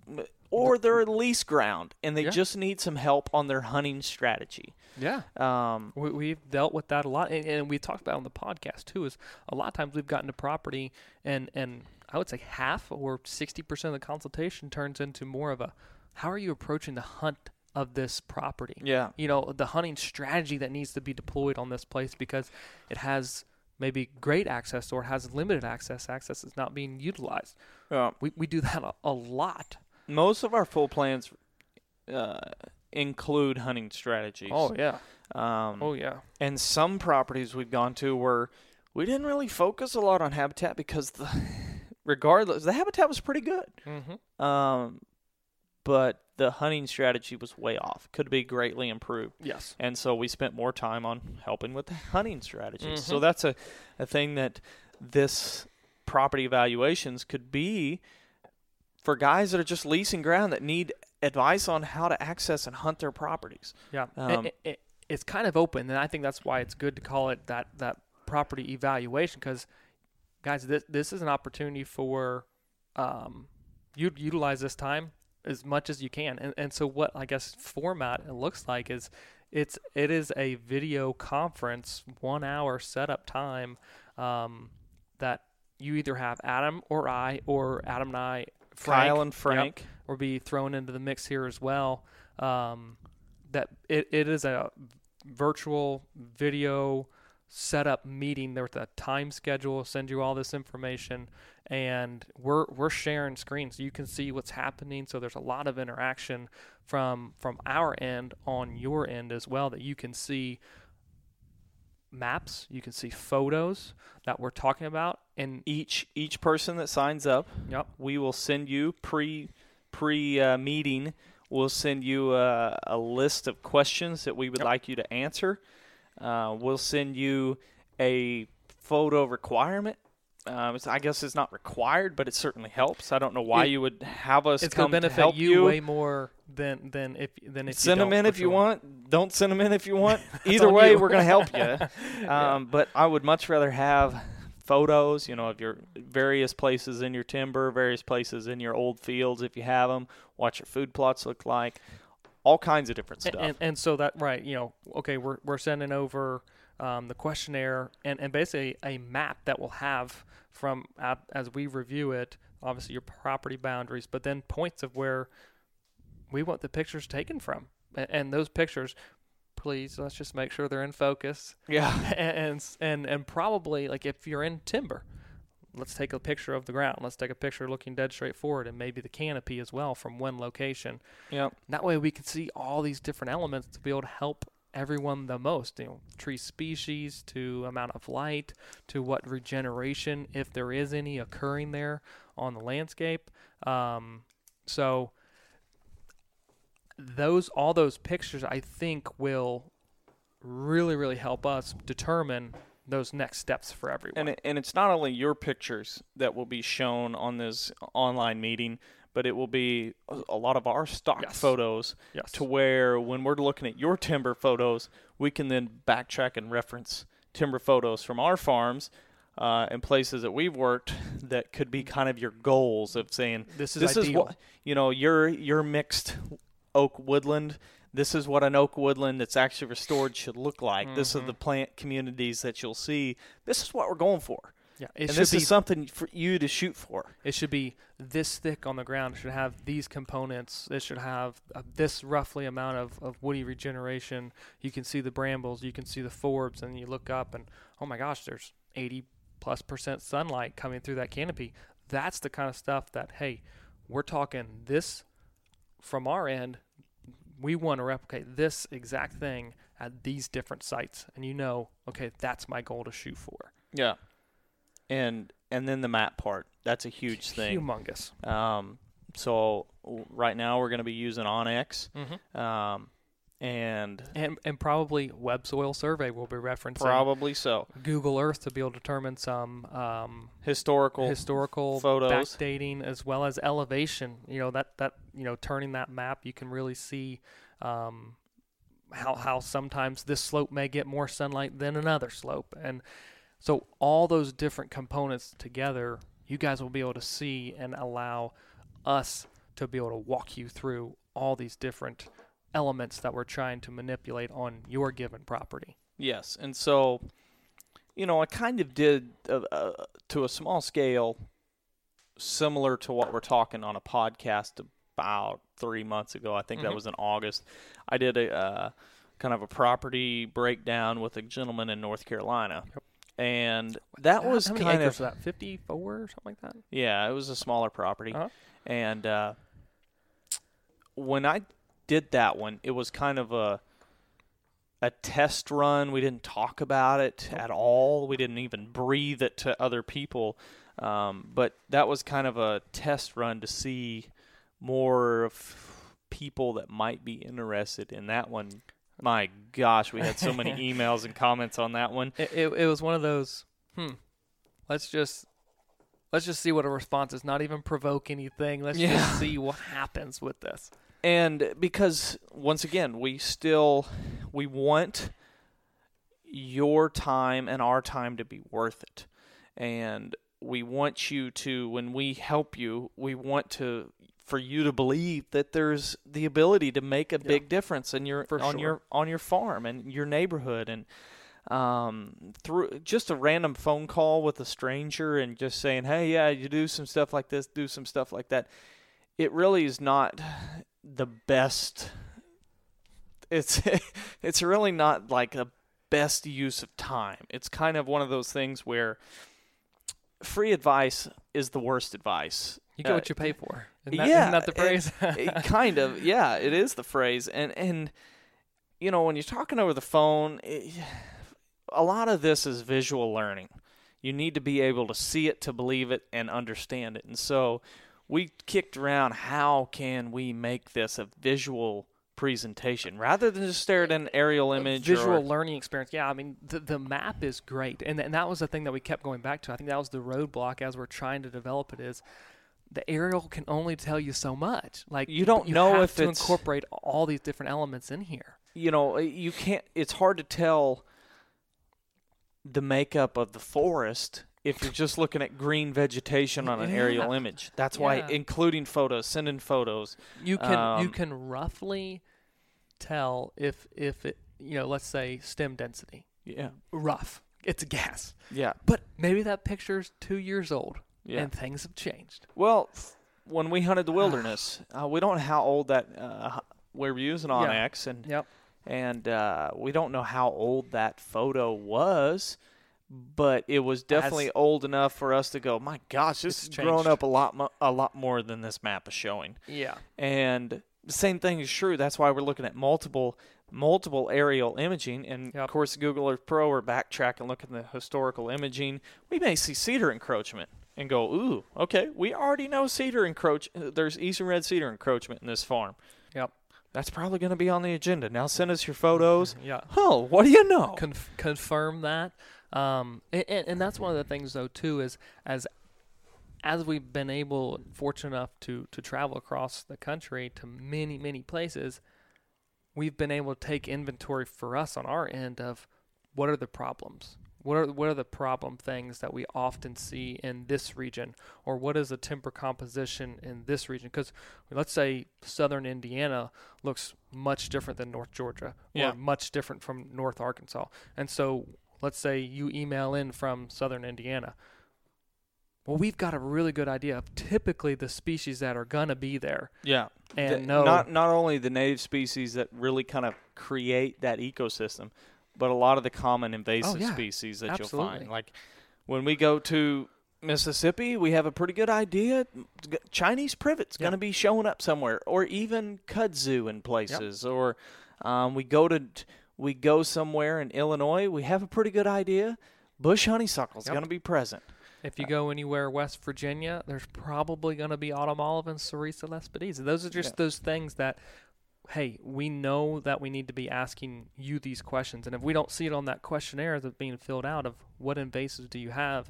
[SPEAKER 2] or they're at lease ground, and they
[SPEAKER 3] Yeah.
[SPEAKER 2] just need some help on their hunting strategy.
[SPEAKER 3] yeah.
[SPEAKER 2] Um,
[SPEAKER 3] We, we've dealt with that a lot, and, and we talked about it on the podcast too. Is a lot of times we've gotten to property, and and I would say half or sixty percent of the consultation turns into more of a, how are you approaching the hunt of this property?
[SPEAKER 2] yeah,
[SPEAKER 3] You know, the hunting strategy that needs to be deployed on this place because it has maybe great access or has limited access. Access is not being utilized.
[SPEAKER 2] yeah.
[SPEAKER 3] We we do that a, a lot.
[SPEAKER 2] Most of our full plans uh, include hunting strategies.
[SPEAKER 3] Oh yeah.
[SPEAKER 2] Um,
[SPEAKER 3] Oh yeah.
[SPEAKER 2] and some properties we've gone to where we didn't really focus a lot on habitat because the regardless the habitat was pretty good
[SPEAKER 3] Mm-hmm.
[SPEAKER 2] um, but the hunting strategy was way off could be greatly improved
[SPEAKER 3] Yes.
[SPEAKER 2] and so we spent more time on helping with the hunting strategy. so
[SPEAKER 3] Mhm.
[SPEAKER 2] that's a, a thing that this property evaluations could be for guys that are just leasing ground that need advice on how to access and hunt their properties
[SPEAKER 3] Yeah,
[SPEAKER 2] Um,
[SPEAKER 3] it, it, it's kind of open, and I think that's why it's good to call it that that property evaluation because, guys, this this is an opportunity for um, you to utilize this time as much as you can, and and so what I guess format it looks like is it's it is a video conference, one hour setup time, um, that you either have Adam or I or Adam and I. Frank,
[SPEAKER 2] kyle and
[SPEAKER 3] yep,
[SPEAKER 2] frank
[SPEAKER 3] or be thrown into the mix here as well. Um, that it, it is a virtual video setup meeting there with a time schedule, send you all this information, and we're we're sharing screens you can see what's happening. So there's a lot of interaction from from our end on your end as well that you can see maps, you can see photos that we're talking about, and
[SPEAKER 2] each each person that signs up
[SPEAKER 3] yep,
[SPEAKER 2] we will send you pre pre uh, meeting we'll send you a, a list of questions that we would
[SPEAKER 3] Yep.
[SPEAKER 2] like you to answer uh, we'll send you a photo requirement um, it's, I guess it's not required, but it certainly helps. I don't know why
[SPEAKER 3] It-
[SPEAKER 2] you would have us
[SPEAKER 3] it's
[SPEAKER 2] come
[SPEAKER 3] going to
[SPEAKER 2] to
[SPEAKER 3] benefit
[SPEAKER 2] help
[SPEAKER 3] you, way more than than if than if
[SPEAKER 2] send
[SPEAKER 3] you
[SPEAKER 2] them in if you want. Don't send them in if you want. Either way, we're going to help you. Um, But I would much rather have photos, you know, of your various places in your timber, various places in your old fields if you have them, what your food plots look like, all kinds of different stuff.
[SPEAKER 3] And, and so that right, you know, okay, we're we're sending over um, the questionnaire and, and basically a map that will have from as we review it, obviously your property boundaries, but then points of where we want the pictures taken from, and, those pictures. Please, let's just make sure they're in focus,
[SPEAKER 2] yeah.
[SPEAKER 3] and and and probably like if you're in timber, let's take a picture of the ground. Let's take a picture looking dead straight forward, and maybe the canopy as well from one location.
[SPEAKER 2] Yep.
[SPEAKER 3] That way we can see all these different elements to be able to help everyone the most. You know, tree species to amount of light to what regeneration, if there is any, occurring there on the landscape. Um, so those all those pictures I think will really really help us determine those next steps for everyone.
[SPEAKER 2] And and it's not only your pictures that will be shown on this online meeting, but it will be a, lot of our stock
[SPEAKER 3] Yes.
[SPEAKER 2] photos
[SPEAKER 3] yes.
[SPEAKER 2] to where when we're looking at your timber photos, we can then backtrack and reference timber photos from our farms uh, and places that we've worked that could be kind of your goals of saying
[SPEAKER 3] this is
[SPEAKER 2] this is what you know your your mixed oak woodland. This is what an oak woodland that's actually restored should look like. This are the plant communities that you'll see. This is what we're going for.
[SPEAKER 3] Yeah, it
[SPEAKER 2] and
[SPEAKER 3] should
[SPEAKER 2] this
[SPEAKER 3] be
[SPEAKER 2] is something for you to shoot for.
[SPEAKER 3] it should be this thick on the ground. It should have these components. It should have uh, this roughly amount of, of woody regeneration. You can see the brambles. You can see the forbs, and you look up and oh my gosh, there's 80 plus percent sunlight coming through that canopy. That's the kind of stuff that hey, we're talking this from our end. We want to replicate this exact thing at these different sites, and you know, okay, that's my goal to shoot for.
[SPEAKER 2] Yeah. And and then the map part. That's a huge thing.
[SPEAKER 3] Humongous.
[SPEAKER 2] Um, so w- right now we're going to be using onX,
[SPEAKER 3] Mm-hmm.
[SPEAKER 2] um, and
[SPEAKER 3] And and probably web soil survey will be referencing
[SPEAKER 2] probably so.
[SPEAKER 3] Google Earth to be able to determine some um,
[SPEAKER 2] Historical.
[SPEAKER 3] historical
[SPEAKER 2] photos.
[SPEAKER 3] backdating as well as elevation. You know that that you know turning that map, you can really see um, how how sometimes this slope may get more sunlight than another slope, and so all those different components together, you guys will be able to see and allow us to be able to walk you through all these different elements that we're trying to manipulate on your given property.
[SPEAKER 2] Yes, and so, you know, I kind of did uh, uh, to a small scale, similar to what we're talking on a podcast about three months ago. I think that
[SPEAKER 3] Mhm.
[SPEAKER 2] was in August. I did a uh, kind of a property breakdown with a gentleman in North Carolina, and that
[SPEAKER 3] How-
[SPEAKER 2] was
[SPEAKER 3] how
[SPEAKER 2] kind of
[SPEAKER 3] that 54 or something like that.
[SPEAKER 2] yeah, it was a smaller property,
[SPEAKER 3] Uh-huh.
[SPEAKER 2] and uh, when I did that one, it was kind of a a test run. We didn't talk about it at all. We didn't even breathe it to other people. Um, but that was kind of a test run to see more of people that might be interested in that one. My gosh, we had so many emails and comments on that one.
[SPEAKER 3] It, it, it was one of those. Hmm. Let's just let's just see what a response is. Not even provoke anything. Let's
[SPEAKER 2] Yeah.
[SPEAKER 3] just see what happens with this.
[SPEAKER 2] and because once again we still we want your time and our time to be worth it and we want you to when we help you we want to for you to believe that there's the ability to make a big difference in your
[SPEAKER 3] For
[SPEAKER 2] on
[SPEAKER 3] sure.
[SPEAKER 2] your on your farm and your neighborhood and um, through just a random phone call with a stranger and just saying, "Hey, yeah, you do some stuff like this, do some stuff like that." It really is not the best. It's it's really not like a best use of time. It's kind of one of those things where free advice is the worst advice.
[SPEAKER 3] You get
[SPEAKER 2] Uh,
[SPEAKER 3] what you pay for. Isn't that,
[SPEAKER 2] yeah,
[SPEAKER 3] isn't that the
[SPEAKER 2] it-
[SPEAKER 3] phrase?
[SPEAKER 2] it kind of yeah it is the phrase and and you know when you're talking over the phone it, a lot of this is visual learning you need to be able to see it to believe it and understand it and so we kicked around how can we make this a visual presentation rather than just stare at an aerial image
[SPEAKER 3] visual
[SPEAKER 2] or,
[SPEAKER 3] learning experience. Yeah, I mean the the map is great, and and that was the thing that we kept going back to. I think that was the roadblock as we're trying to develop it is. The aerial can only tell you so much. Like
[SPEAKER 2] You don't
[SPEAKER 3] you
[SPEAKER 2] know
[SPEAKER 3] have
[SPEAKER 2] if
[SPEAKER 3] to
[SPEAKER 2] it's-
[SPEAKER 3] incorporate all these different elements in here.
[SPEAKER 2] you know you can't it's hard to tell the makeup of the forest if you're just looking at green vegetation on an aerial image that's why
[SPEAKER 3] Yeah.
[SPEAKER 2] including photos sending photos
[SPEAKER 3] You can you
[SPEAKER 2] Um,
[SPEAKER 3] can roughly tell if if it you know let's say stem density
[SPEAKER 2] yeah
[SPEAKER 3] rough. It's a guess.
[SPEAKER 2] yeah
[SPEAKER 3] but maybe that picture's two years old
[SPEAKER 2] yeah.
[SPEAKER 3] and things have changed.
[SPEAKER 2] well when we hunted the wilderness uh, we don't know how old that uh, we're using onX and
[SPEAKER 3] Yep.
[SPEAKER 2] and uh, we don't know how old that photo was but it was definitely old enough for us to go my gosh this has grown up a lot mo- a lot more than this map is showing.
[SPEAKER 3] Yeah.
[SPEAKER 2] and the same thing is true. That's why we're looking at multiple multiple aerial imaging. And
[SPEAKER 3] Yep.
[SPEAKER 2] of course google earth pro we're backtracking looking at the historical imaging. We may see cedar encroachment and go ooh okay we already know cedar encroach there's eastern red cedar encroachment in this farm
[SPEAKER 3] Yep.
[SPEAKER 2] that's probably going to be on the agenda now send us your photos
[SPEAKER 3] Yeah.
[SPEAKER 2] oh what do you know
[SPEAKER 3] Conf- confirm that. Um, and, and, and that's one of the things though too is as as we've been able fortunate enough to to travel across the country to many many places, we've been able to take inventory for us on our end of what are the problems, What are what are the problem things that we often see in this region, or what is the timber composition in this region? Because let's say southern Indiana looks much different than North Georgia,
[SPEAKER 2] Yeah.
[SPEAKER 3] or much different from North Arkansas, and so let's say you email in from southern Indiana. Well, we've got a really good idea of typically the species that are gonna be there,
[SPEAKER 2] Yeah.
[SPEAKER 3] and
[SPEAKER 2] The-
[SPEAKER 3] no,
[SPEAKER 2] not not only the native species that really kind of create that ecosystem, but a lot of the common invasive
[SPEAKER 3] Oh, yeah.
[SPEAKER 2] species that you'll find. Like when we go to Mississippi, we have a pretty good idea. Chinese privet's
[SPEAKER 3] Yeah.
[SPEAKER 2] going to be showing up somewhere, or even kudzu in places. Or um, we go to we go somewhere in Illinois, we have a pretty good idea. Bush honeysuckle's
[SPEAKER 3] Yep.
[SPEAKER 2] going to be present.
[SPEAKER 3] If you go anywhere West Virginia, there's probably going to be autumn olive and sericea lespedeza. Those are just
[SPEAKER 2] Yeah.
[SPEAKER 3] those things that, hey, we know that we need to be asking you these questions. And if we don't see it on that questionnaire that's being filled out of what invasives do you have,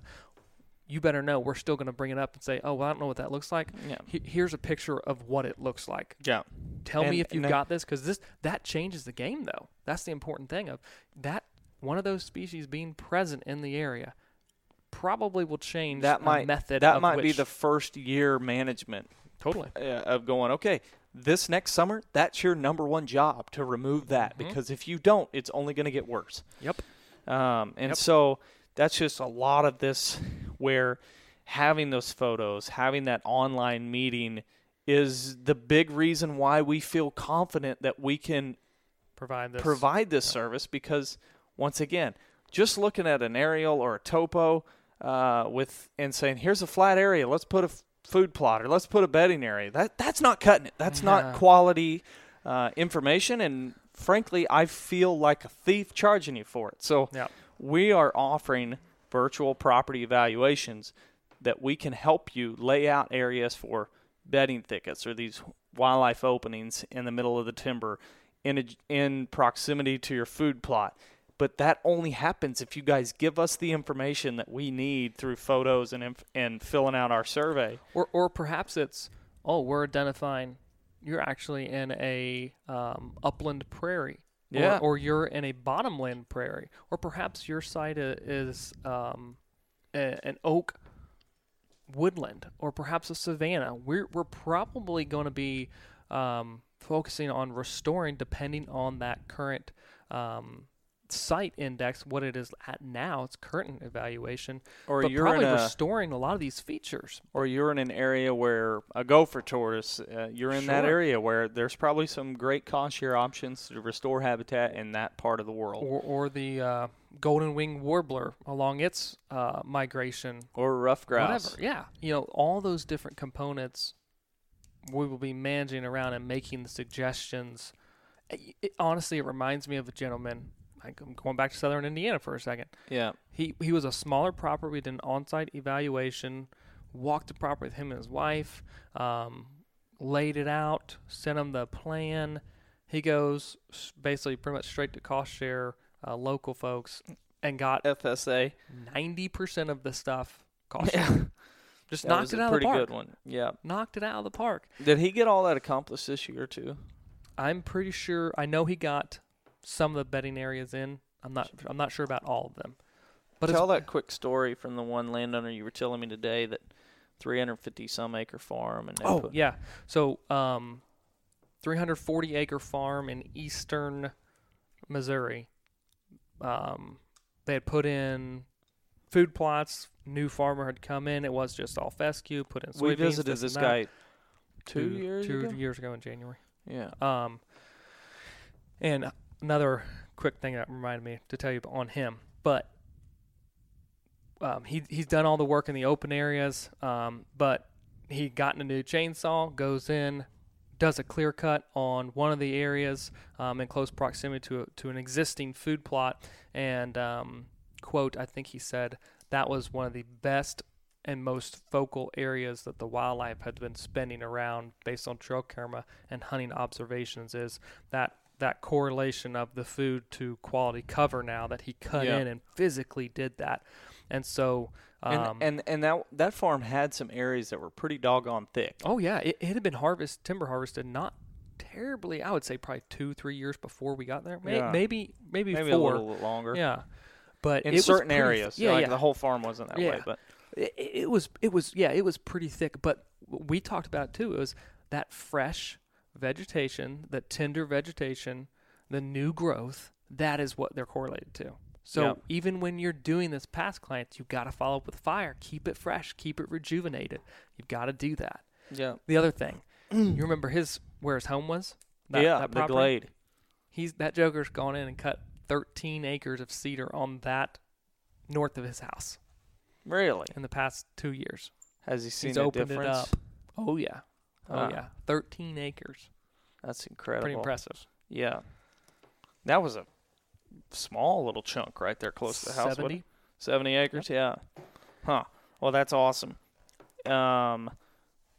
[SPEAKER 3] you better know we're still going to bring it up and say, oh, well, I don't know what that looks like.
[SPEAKER 2] Yeah.
[SPEAKER 3] He- Here's a picture of what it looks like.
[SPEAKER 2] Yeah.
[SPEAKER 3] Tell
[SPEAKER 2] And-
[SPEAKER 3] me if you've got this because this that changes the game though. That's the important thing of that one of those species being present in the area probably will change
[SPEAKER 2] That might
[SPEAKER 3] method
[SPEAKER 2] that might be the first year management
[SPEAKER 3] totally
[SPEAKER 2] uh, of going okay this next summer that's your number one job to remove that
[SPEAKER 3] Mhm.
[SPEAKER 2] because if you don't it's only going to get worse
[SPEAKER 3] Yep.
[SPEAKER 2] um, and
[SPEAKER 3] Yep.
[SPEAKER 2] so that's just a lot of this where having those photos having that online meeting is the big reason why we feel confident that we can
[SPEAKER 3] provide this
[SPEAKER 2] provide this service because once again just looking at an aerial or a topo uh, with and saying here's a flat area let's put a f- food plot or let's put a bedding area that that's not cutting it that's
[SPEAKER 3] Yeah.
[SPEAKER 2] not quality uh, information and frankly i feel like a thief charging you for it so
[SPEAKER 3] Yeah.
[SPEAKER 2] we are offering virtual property evaluations that we can help you lay out areas for bedding thickets or these wildlife openings in the middle of the timber in a, in proximity to your food plot. But that only happens if you guys give us the information that we need through photos and inf- and filling out our survey.
[SPEAKER 3] or or perhaps it's oh we're identifying you're actually in a um, upland prairie or-
[SPEAKER 2] Yeah.
[SPEAKER 3] or, you're in a bottomland prairie or perhaps your site is um, a, an oak woodland or perhaps a savanna we're, we're probably going to be um, focusing on restoring depending on that current um, site index what it is at now its current evaluation
[SPEAKER 2] Or
[SPEAKER 3] but
[SPEAKER 2] you're
[SPEAKER 3] probably
[SPEAKER 2] a
[SPEAKER 3] restoring a lot of these features
[SPEAKER 2] or you're in an area where a gopher tortoise, uh, you're in that area where there's probably some great cost share options to restore habitat in that part of the world.
[SPEAKER 3] or, or the uh, golden wing warbler along its uh, migration,
[SPEAKER 2] Or ruffed grouse.
[SPEAKER 3] whatever. Yeah, you know, all those different components we will be managing around and making the suggestions. It, it- honestly, it reminds me of a gentleman. I'm going back to Southern Indiana for a second.
[SPEAKER 2] Yeah.
[SPEAKER 3] He he was a smaller property. We did an on-site evaluation, walked the property with him and his wife, um, laid it out, sent him the plan. He goes basically pretty much straight to cost share, uh, local folks, and got
[SPEAKER 2] FSA.
[SPEAKER 3] ninety percent of the stuff cost share.
[SPEAKER 2] Yeah.
[SPEAKER 3] Just
[SPEAKER 2] That
[SPEAKER 3] knocked it out of
[SPEAKER 2] pretty
[SPEAKER 3] the park.
[SPEAKER 2] good one. Yeah.
[SPEAKER 3] Knocked it out of the park.
[SPEAKER 2] Did he get all that accomplished this year too?
[SPEAKER 3] I'm pretty sure. I know he got some of the bedding areas in. I'm not. I'm not sure about all of them. But
[SPEAKER 2] Tell that quick story from the one landowner you were telling me today that 350 some acre farm and
[SPEAKER 3] Oh
[SPEAKER 2] put,
[SPEAKER 3] yeah. So um, 340 acre farm in eastern Missouri. Um, they had put in food plots. New farmer had come in. It was just all fescue. Put in soybeans.
[SPEAKER 2] we visited
[SPEAKER 3] this
[SPEAKER 2] this guy two, years
[SPEAKER 3] two
[SPEAKER 2] ago.
[SPEAKER 3] years ago in January.
[SPEAKER 2] Yeah.
[SPEAKER 3] Um, and another quick thing that reminded me to tell you on him, but um, he he's done all the work in the open areas, um, but he gotten a new chainsaw, goes in, does a clear cut on one of the areas um, in close proximity to a, to an existing food plot, and um, quote I think he said that was one of the best and most focal areas that the wildlife had been spending around based on trail camera and hunting observations is that that correlation of the food to quality cover now that he cut
[SPEAKER 2] Yeah.
[SPEAKER 3] in and physically did that and so um,
[SPEAKER 2] and and and that that farm had some areas that were pretty doggone thick.
[SPEAKER 3] oh yeah it, it had been harvest timber harvested not terribly i would say probably two three years before we got there May,
[SPEAKER 2] Yeah.
[SPEAKER 3] maybe maybe,
[SPEAKER 2] Maybe
[SPEAKER 3] four
[SPEAKER 2] a little longer.
[SPEAKER 3] yeah but
[SPEAKER 2] in certain
[SPEAKER 3] pretty-
[SPEAKER 2] areas.
[SPEAKER 3] yeah,
[SPEAKER 2] like
[SPEAKER 3] yeah.
[SPEAKER 2] the whole farm wasn't that way, but
[SPEAKER 3] it, it was it was yeah it was pretty thick but we talked about it too it was that fresh vegetation that tender vegetation the new growth that is what they're correlated to. So
[SPEAKER 2] Yep.
[SPEAKER 3] even when you're doing this past clients you've got to follow up with fire. Keep it fresh. Keep it rejuvenated. You've got to do that.
[SPEAKER 2] Yeah,
[SPEAKER 3] the other thing you remember his where his home was? That,
[SPEAKER 2] yeah,
[SPEAKER 3] that
[SPEAKER 2] the glade.
[SPEAKER 3] he's that joker's gone in and cut 13 acres of cedar on that north of his house.
[SPEAKER 2] Really?
[SPEAKER 3] in the past two years.
[SPEAKER 2] Has he seen
[SPEAKER 3] He's
[SPEAKER 2] a
[SPEAKER 3] opened it up. Oh yeah. Oh
[SPEAKER 2] Wow.
[SPEAKER 3] yeah. Thirteen acres.
[SPEAKER 2] That's incredible.
[SPEAKER 3] Pretty impressive.
[SPEAKER 2] Yeah, that was a small little chunk right there, close to the house. wasn't?
[SPEAKER 3] Seventy.
[SPEAKER 2] 70 acres, yeah. Huh. Well, that's awesome. Um,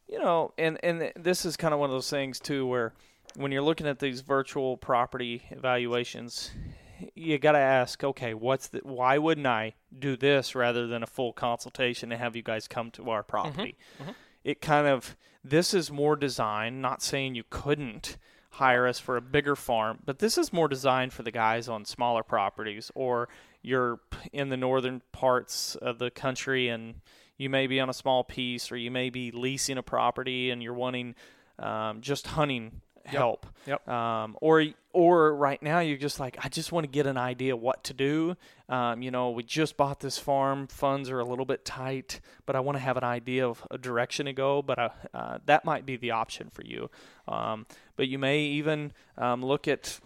[SPEAKER 2] you know, and and this is kind of one of those things too where when you're looking at these virtual property evaluations, you got to ask, okay, what's the why wouldn't I do this rather than a full consultation and have you guys come to our property?
[SPEAKER 3] mhm.
[SPEAKER 2] It kind of this is more designed, not saying you couldn't hire us for a bigger farm, but this is more designed for the guys on smaller properties or you're in the northern parts of the country and you may be on a small piece or you may be leasing a property and you're wanting um, just hunting help.
[SPEAKER 3] Yep.
[SPEAKER 2] Um, or or right now you're just like I just want to get an idea what to do. Um, you know, we just bought this farm, funds are a little bit tight, but I want to have an idea of a direction to go. But uh, uh, that might be the option for you. Um, but you may even um, look at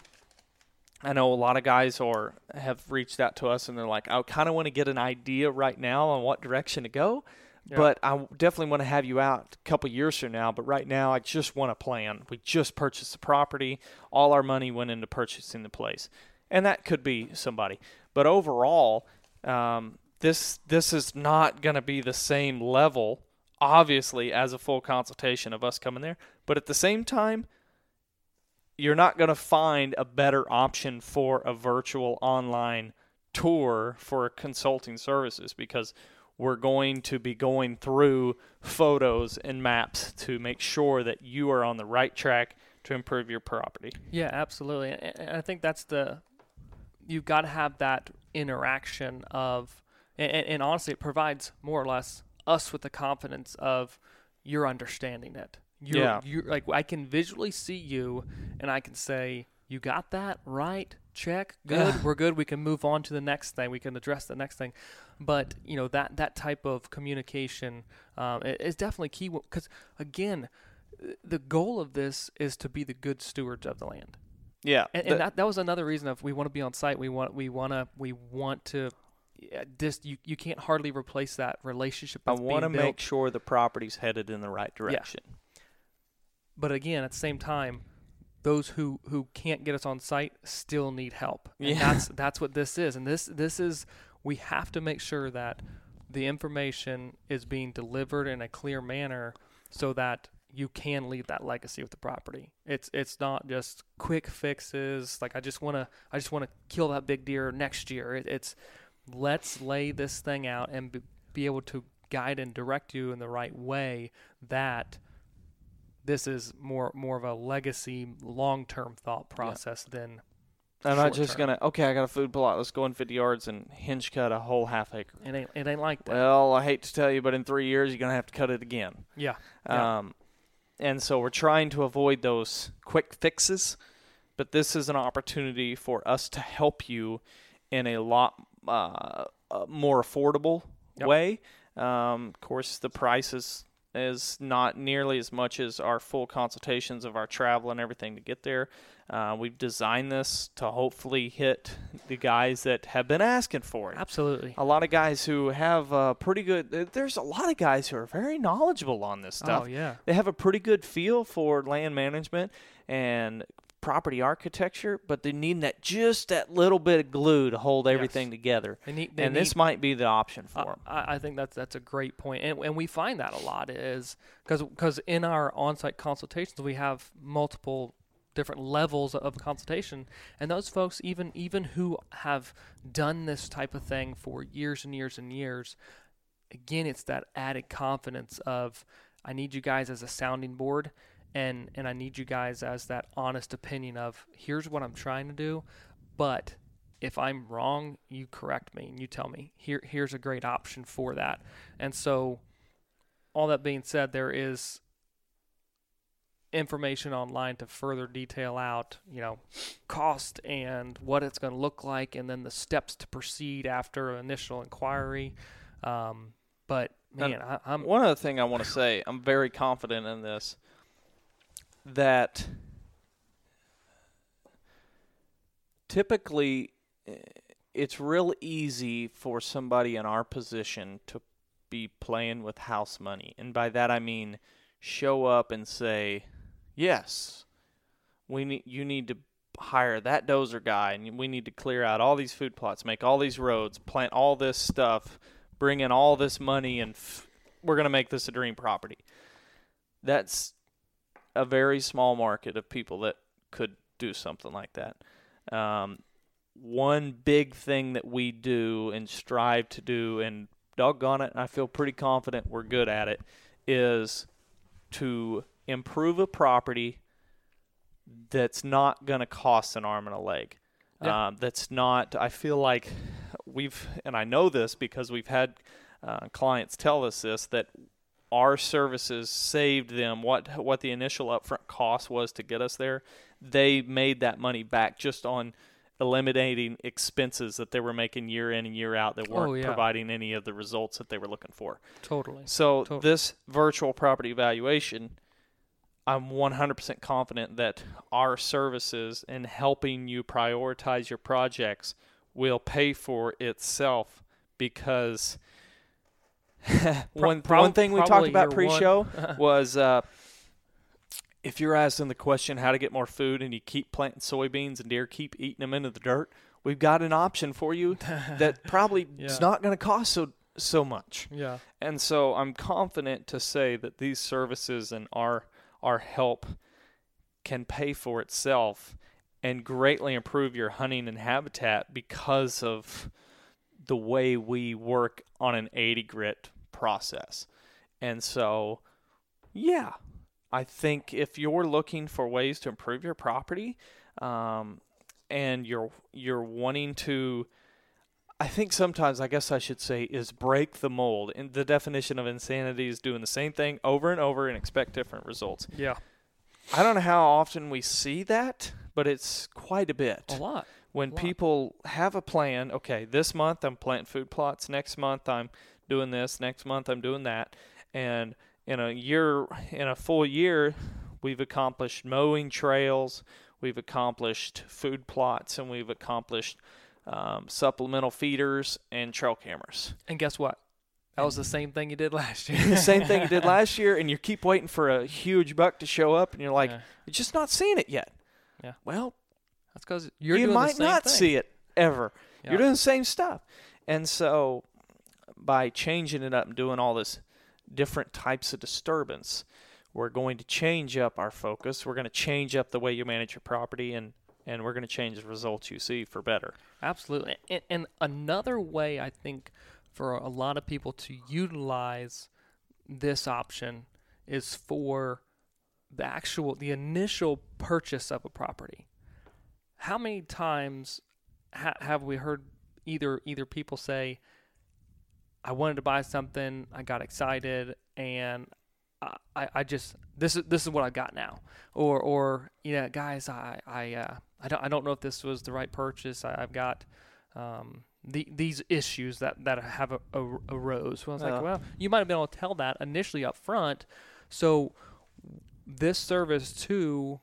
[SPEAKER 2] I know a lot of guys are have reached out to us and they're like, I kind of want to get an idea right now on what direction to go, But I definitely want to have you out a couple years from now. But right now, I just want to plan. We just purchased the property. All our money went into purchasing the place, and that could be somebody. But overall, um, this this is not going to be the same level, obviously, as a full consultation of us coming there. But at the same time, you're not going to find a better option for a virtual online tour for consulting services because we're going to be going through photos and maps to make sure that you are on the right track to improve your property.
[SPEAKER 3] Yeah, absolutely. And I think that's the you've got to have that interaction of and, and and honestly it provides more or less us with the confidence of you're understanding it. You're,
[SPEAKER 2] Yeah.
[SPEAKER 3] you're like I can visually see you and I can say you got that right. Check. Good. We're good. We can move on to the next thing. We can address the next thing. But you know that that type of communication um, is definitely key because again, the goal of this is to be the good stewards of the land.
[SPEAKER 2] Yeah,
[SPEAKER 3] And,
[SPEAKER 2] the-
[SPEAKER 3] that, that was another reason of we want to be on site. We want we want to we want to. Yeah, this you, you can't hardly replace that relationship.
[SPEAKER 2] I want to make sure the property's headed in the right direction.
[SPEAKER 3] But again, at the same time, those who who can't get us on site still need help. And
[SPEAKER 2] Yeah.
[SPEAKER 3] that's that's what this is. And this this is we have to make sure that the information is being delivered in a clear manner so that you can leave that legacy with the property. It's it's not just quick fixes like I just want to I just want to kill that big deer next year. It, it's let's lay this thing out and be, be able to guide and direct you in the right way that this is more more of a legacy long term thought process than
[SPEAKER 2] I'm not just gonna okay. I got a food plot. Let's go in 50 yards and hinge cut a whole half acre.
[SPEAKER 3] it ain't it ain't like that.
[SPEAKER 2] Well, I hate to tell you, but in three years you're gonna have to cut it again.
[SPEAKER 3] yeah. Yeah.
[SPEAKER 2] Um, and so we're trying to avoid those quick fixes, but this is an opportunity for us to help you in a lot uh, uh, more affordable
[SPEAKER 3] Yep.
[SPEAKER 2] way. Um, of course, the price is, is not nearly as much as our full consultations of our travel and everything to get there. Uh, we've designed this to hopefully hit the guys that have been asking for it
[SPEAKER 3] Absolutely.
[SPEAKER 2] a lot of guys who have uh, pretty good there's a lot of guys who are very knowledgeable on this stuff
[SPEAKER 3] Oh yeah.
[SPEAKER 2] they have a pretty good feel for land management and property architecture but they need that just that little bit of glue to hold everything together.
[SPEAKER 3] They need, they
[SPEAKER 2] and this might be the option for
[SPEAKER 3] I-
[SPEAKER 2] them
[SPEAKER 3] I, I think that's that's a great point, and and we find that a lot is because because in our on-site consultations we have multiple different levels of consultation, and those folks even even who have done this type of thing for years and years and years, again it's that added confidence of I need you guys as a sounding board. And, and I need you guys as that honest opinion of here's what I'm trying to do, but if I'm wrong, you correct me and you tell me here here's a great option for that. And so all that being said, there is information online to further detail out, you know, cost and what it's going to look like, and then the steps to proceed after initial inquiry. Um, but man, I, I'm
[SPEAKER 2] One other thing I want to say, I'm very confident in this that typically eh, it's real easy for somebody in our position to be playing with house money. And by that I mean show up and say, "Yes, we need you need to hire that dozer guy and we need to clear out all these food plots, make all these roads, plant all this stuff, bring in all this money and f- we're going to make this a dream property." That's a very small market of people that could do something like that. Um, one big thing that we do and strive to do, and doggone it, I feel pretty confident we're good at it, is to improve a property that's not going to cost an arm and a leg.
[SPEAKER 3] Yeah.
[SPEAKER 2] Um, that's not, I feel like we've, and I know this because we've had uh, clients tell us this, that our services saved them what what the initial upfront cost was to get us there. They made that money back just on eliminating expenses that they were making year in and year out that oh, weren't
[SPEAKER 3] Oh, yeah.
[SPEAKER 2] providing any of the results that they were looking for.
[SPEAKER 3] totally.
[SPEAKER 2] So
[SPEAKER 3] Tot-
[SPEAKER 2] this virtual property valuation, I'm 100% confident that our services in helping you prioritize your projects will pay for itself because one
[SPEAKER 3] prob-
[SPEAKER 2] one thing we talked about pre-show was uh, if you're asking the question how to get more food and you keep planting soybeans and deer keep eating them into the dirt, we've got an option for you that probably is not going to cost so so much.
[SPEAKER 3] Yeah.
[SPEAKER 2] And so I'm confident to say that these services and our our help can pay for itself and greatly improve your hunting and habitat because of the way we work on an 80 grit process. And so yeah, I think if you're looking for ways to improve your property um, and you're you're wanting to I think sometimes, I guess I should say, is break the mold. And the definition of insanity is doing the same thing over and over and expect different results.
[SPEAKER 3] Yeah.
[SPEAKER 2] I don't know how often we see that, but it's quite a bit.
[SPEAKER 3] A lot.
[SPEAKER 2] When people have a plan, okay, this month I'm planting food plots, next month I'm doing this, next month I'm doing that. And in a year, in a full year, we've accomplished mowing trails, we've accomplished food plots, and we've accomplished um, supplemental feeders and trail cameras.
[SPEAKER 3] And guess what? That was the same thing you did last year.
[SPEAKER 2] the same thing you did last year, and you keep waiting for a huge buck to show up, and you're like,
[SPEAKER 3] Yeah.
[SPEAKER 2] you're just not seeing it yet.
[SPEAKER 3] Yeah.
[SPEAKER 2] Well,
[SPEAKER 3] That's because you're
[SPEAKER 2] you
[SPEAKER 3] doing
[SPEAKER 2] might
[SPEAKER 3] the same
[SPEAKER 2] not
[SPEAKER 3] thing.
[SPEAKER 2] see it ever.
[SPEAKER 3] Yeah.
[SPEAKER 2] You're doing the same stuff. And so by changing it up and doing all this different types of disturbance, we're going to change up our focus. We're going to change up the way you manage your property and and we're going to change the results you see for better.
[SPEAKER 3] Absolutely. And, and another way I think for a lot of people to utilize this option is for the actual the initial purchase of a property. How many times ha- have we heard either either people say I wanted to buy something, I got excited and I, I, just this is this is what I got now, or or you know, guys, I I uh, I don't I don't know if this was the right purchase. I, I've got um, the, these issues that that have a, a, arose. Well, I was like, well, you might have been able to tell that initially up front. So this service too,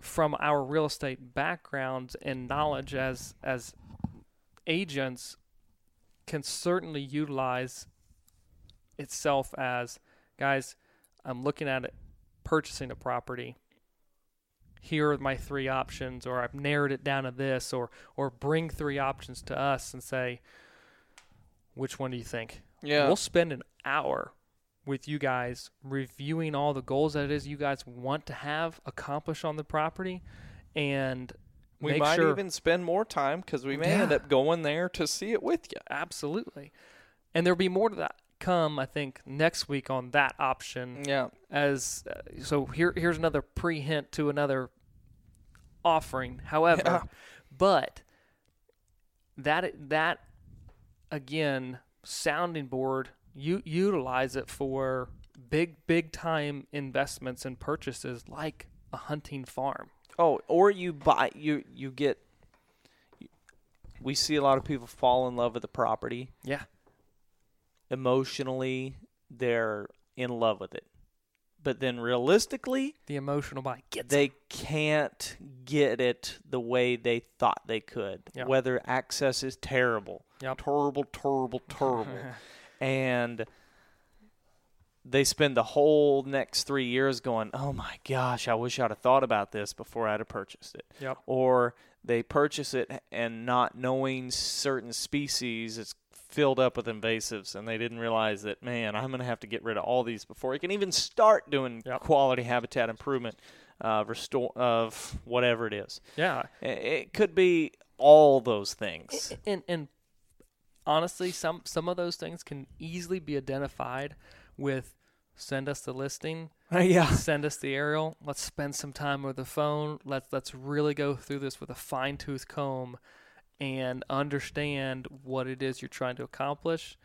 [SPEAKER 3] from our real estate backgrounds and knowledge as as agents, can certainly utilize itself as guys. I'm looking at it, purchasing a property. Here are my three options, or I've narrowed it down to this, or or bring three options to us and say, which one do you think?
[SPEAKER 2] Yeah.
[SPEAKER 3] We'll spend an hour with you guys reviewing all the goals that it is you guys want to have accomplished on the property, and
[SPEAKER 2] we might
[SPEAKER 3] sure
[SPEAKER 2] even spend more time because we may end up going there to see it with you.
[SPEAKER 3] absolutely, and there'll be more to that come. I think next week on that option.
[SPEAKER 2] Yeah.
[SPEAKER 3] as uh, so here here's another pre hint to another offering however
[SPEAKER 2] Yeah.
[SPEAKER 3] but that that again sounding board you utilize it for big big time investments and purchases like a hunting farm
[SPEAKER 2] Oh, or you buy you you get. We see a lot of people fall in love with the property.
[SPEAKER 3] yeah
[SPEAKER 2] Emotionally, they're in love with it, but then realistically,
[SPEAKER 3] the emotional buy gets
[SPEAKER 2] they can't get it the way they thought they could.
[SPEAKER 3] Yep.
[SPEAKER 2] Whether access is terrible,
[SPEAKER 3] Yep.
[SPEAKER 2] terrible, terrible, terrible, and they spend the whole next three years going, "Oh my gosh, I wish I'd have thought about this before I'd have purchased it."
[SPEAKER 3] Yep.
[SPEAKER 2] Or they purchase it and not knowing certain species, it's filled up with invasives, and they didn't realize that, man, I'm going to have to get rid of all these before I can even start doing
[SPEAKER 3] Yep.
[SPEAKER 2] quality habitat improvement, uh, restore of whatever it is.
[SPEAKER 3] yeah
[SPEAKER 2] It could be all those things.
[SPEAKER 3] and and honestly some some of those things can easily be identified with send us the listing
[SPEAKER 2] yeah.
[SPEAKER 3] send us the aerial let's spend some time with the phone let's let's really go through this with a fine-tooth comb and understand what it is you're trying to accomplish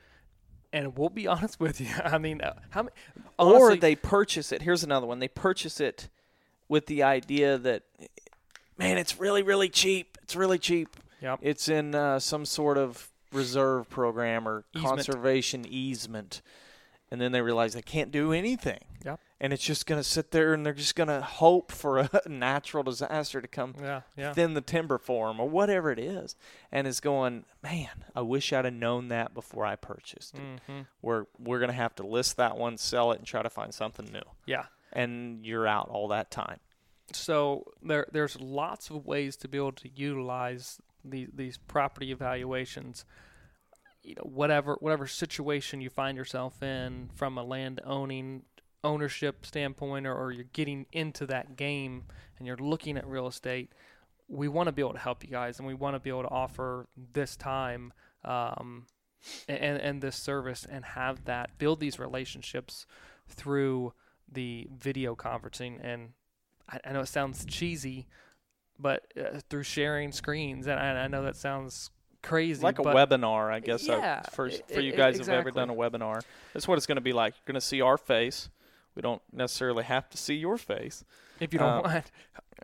[SPEAKER 3] and we'll be honest with you i mean uh, how many
[SPEAKER 2] or they purchase it. Here's another one. They purchase it with the idea that, man, it's really, really cheap. It's really cheap.
[SPEAKER 3] Yep.
[SPEAKER 2] It's in uh, some sort of reserve program or
[SPEAKER 3] Easement.
[SPEAKER 2] conservation easement. And then they realize they can't do anything.
[SPEAKER 3] Yep.
[SPEAKER 2] And it's just going to sit there and they're just going to hope for a natural disaster to come
[SPEAKER 3] yeah yeah
[SPEAKER 2] thin the timber for them or whatever it is. And it's going, man, I wish I'd have known that before I purchased it.
[SPEAKER 3] hmm
[SPEAKER 2] We're, we're going to have to list that one, sell it, and try to find something new
[SPEAKER 3] yeah
[SPEAKER 2] and you're out all that time.
[SPEAKER 3] so there there's lots of ways to be able to utilize these these property evaluations you know whatever whatever situation you find yourself in from a land owning ownership standpoint or, or you're getting into that game and you're looking at real estate we want to be able to help you guys and we want to be able to offer this time um, and, and this service and have that build these relationships through the video conferencing. And I, I know it sounds cheesy but uh, through sharing screens and I, I know that sounds crazy
[SPEAKER 2] like a webinar, I guess. uh,
[SPEAKER 3] Yeah,
[SPEAKER 2] for for you guys who've ever done a webinar, that's what it's going to be like. You're going to see our face. We don't necessarily have to see your face.
[SPEAKER 3] if you don't
[SPEAKER 2] uh,
[SPEAKER 3] mind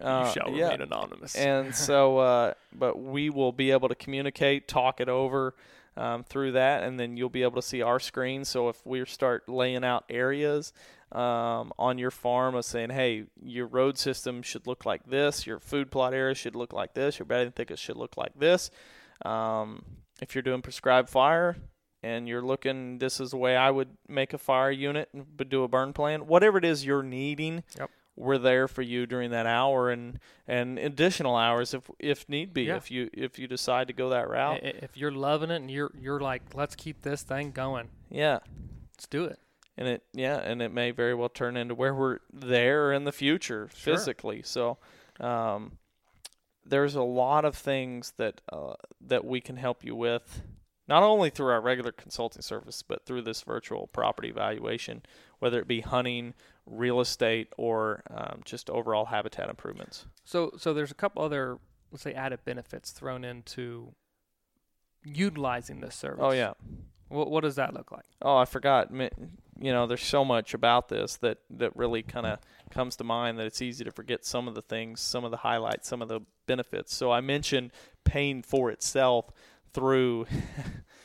[SPEAKER 2] Uh,
[SPEAKER 3] you shall
[SPEAKER 2] yeah.
[SPEAKER 3] remain anonymous
[SPEAKER 2] and so, uh, but we will be able to communicate, talk it over um, through that, and then you'll be able to see our screen. So if we start laying out areas um, on your farm of saying, hey, your road system should look like this, your food plot area should look like this, your bedding thicket should look like this. Um, if you're doing prescribed fire and you're looking, this is the way I would make a fire unit, but do a burn plan. Whatever it is you're needing,
[SPEAKER 3] Yep.
[SPEAKER 2] We're there for you during that hour and and additional hours if if need be.
[SPEAKER 3] Yeah.
[SPEAKER 2] If you if you decide to go that route,
[SPEAKER 3] if you're loving it and you're you're like let's keep this thing going
[SPEAKER 2] yeah.
[SPEAKER 3] let's do it
[SPEAKER 2] and it yeah and it may very well turn into where we're there in the future
[SPEAKER 3] Sure.
[SPEAKER 2] physically so um, there's a lot of things that uh, that we can help you with not only through our regular consulting service but through this virtual property evaluation whether it be hunting real estate or um, just overall habitat improvements
[SPEAKER 3] So so there's a couple other let's say added benefits thrown into utilizing this service.
[SPEAKER 2] oh yeah
[SPEAKER 3] What what does that look like?
[SPEAKER 2] Oh, I forgot. You know, there's so much about this that that really kind of comes to mind that it's easy to forget some of the things, some of the highlights, some of the benefits. So I mentioned paying for itself through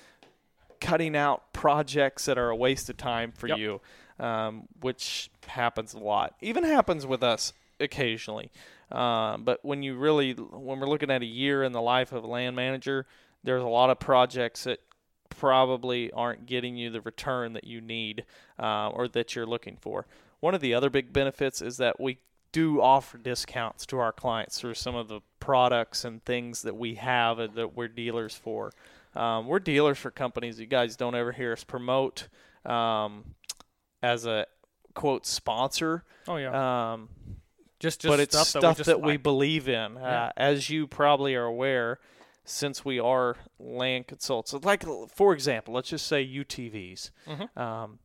[SPEAKER 2] cutting out projects that are a waste of time for
[SPEAKER 3] Yep.
[SPEAKER 2] you, um, which happens a lot. Even happens with us occasionally. Um, but when you really, when we're looking at a year in the life of a land manager, there's a lot of projects that probably aren't getting you the return that you need uh, or that you're looking for. One of the other big benefits is that we do offer discounts to our clients through some of the products and things that we have that we're dealers for. Um, we're dealers for companies you guys don't ever hear us promote um, as a quote sponsor.
[SPEAKER 3] Oh yeah.
[SPEAKER 2] Um,
[SPEAKER 3] just just
[SPEAKER 2] but it's
[SPEAKER 3] stuff,
[SPEAKER 2] stuff,
[SPEAKER 3] that we, just
[SPEAKER 2] that we believe in. Uh,
[SPEAKER 3] Yeah.
[SPEAKER 2] as you probably are aware, since we are land consultants, like for example, let's just say UTVs.
[SPEAKER 3] Mhm.
[SPEAKER 2] Um,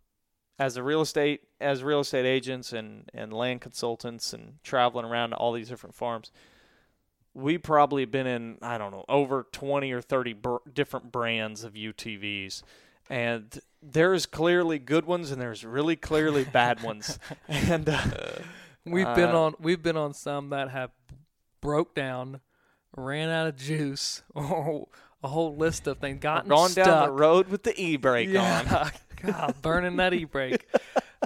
[SPEAKER 2] as a real estate, as real estate agents and and land consultants and traveling around to all these different farms, we probably been in I don't know over 20 or 30 br- different brands of UTVs and there's clearly good ones and there's really clearly bad ones and uh,
[SPEAKER 3] We've been
[SPEAKER 2] Uh,
[SPEAKER 3] on we've been on some that have broke down, ran out of juice, or a whole list of things. Gotten
[SPEAKER 2] gone
[SPEAKER 3] stuck.
[SPEAKER 2] down the road with the e-brake on.
[SPEAKER 3] God, burning that e-brake.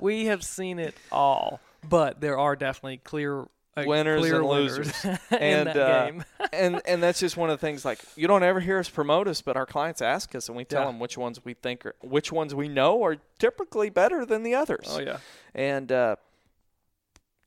[SPEAKER 3] we have seen it all, but there are definitely clear uh,
[SPEAKER 2] Winners and losers. And, uh,
[SPEAKER 3] game.
[SPEAKER 2] and and that's just one of the things like you don't ever hear us promote us but our clients ask us and we tell
[SPEAKER 3] Yeah.
[SPEAKER 2] them which ones we think are which ones we know are typically better than the others
[SPEAKER 3] Oh yeah,
[SPEAKER 2] and uh,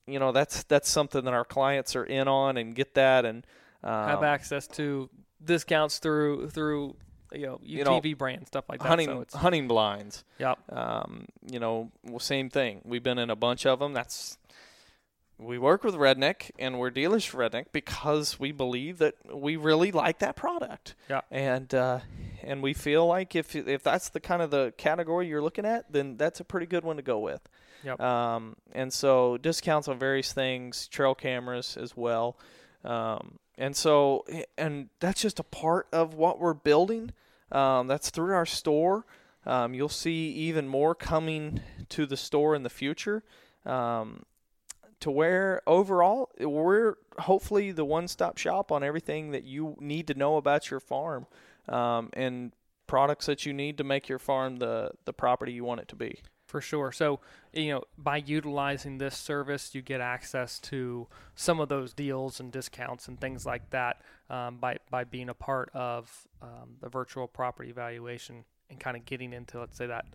[SPEAKER 2] you know that's that's something that our clients are in on and get that and um,
[SPEAKER 3] have access to discounts through through you know
[SPEAKER 2] You know,
[SPEAKER 3] UTV brand stuff like that.
[SPEAKER 2] hunting
[SPEAKER 3] so
[SPEAKER 2] hunting blinds
[SPEAKER 3] yep.
[SPEAKER 2] um, you know well, same thing we've been in a bunch of them that's we work with redneck and we're dealers for redneck because we believe that we really like that product.
[SPEAKER 3] Yeah.
[SPEAKER 2] and uh, and we feel like if if that's the kind of the category you're looking at then that's a pretty good one to go with.
[SPEAKER 3] Yep.
[SPEAKER 2] um, and so discounts on various things trail cameras as well. Um, and so and that's just a part of what we're building. Um, that's through our store. Um, you'll see even more coming to the store in the future. Um, to where overall we're hopefully the one-stop shop on everything that you need to know about your farm um, and products that you need to make your farm the the property you want it to be.
[SPEAKER 3] For sure. So, you know, by utilizing this service, you get access to some of those deals and discounts and things like that um, by, by being a part of um, the virtual property valuation and kind of getting into, let's say, that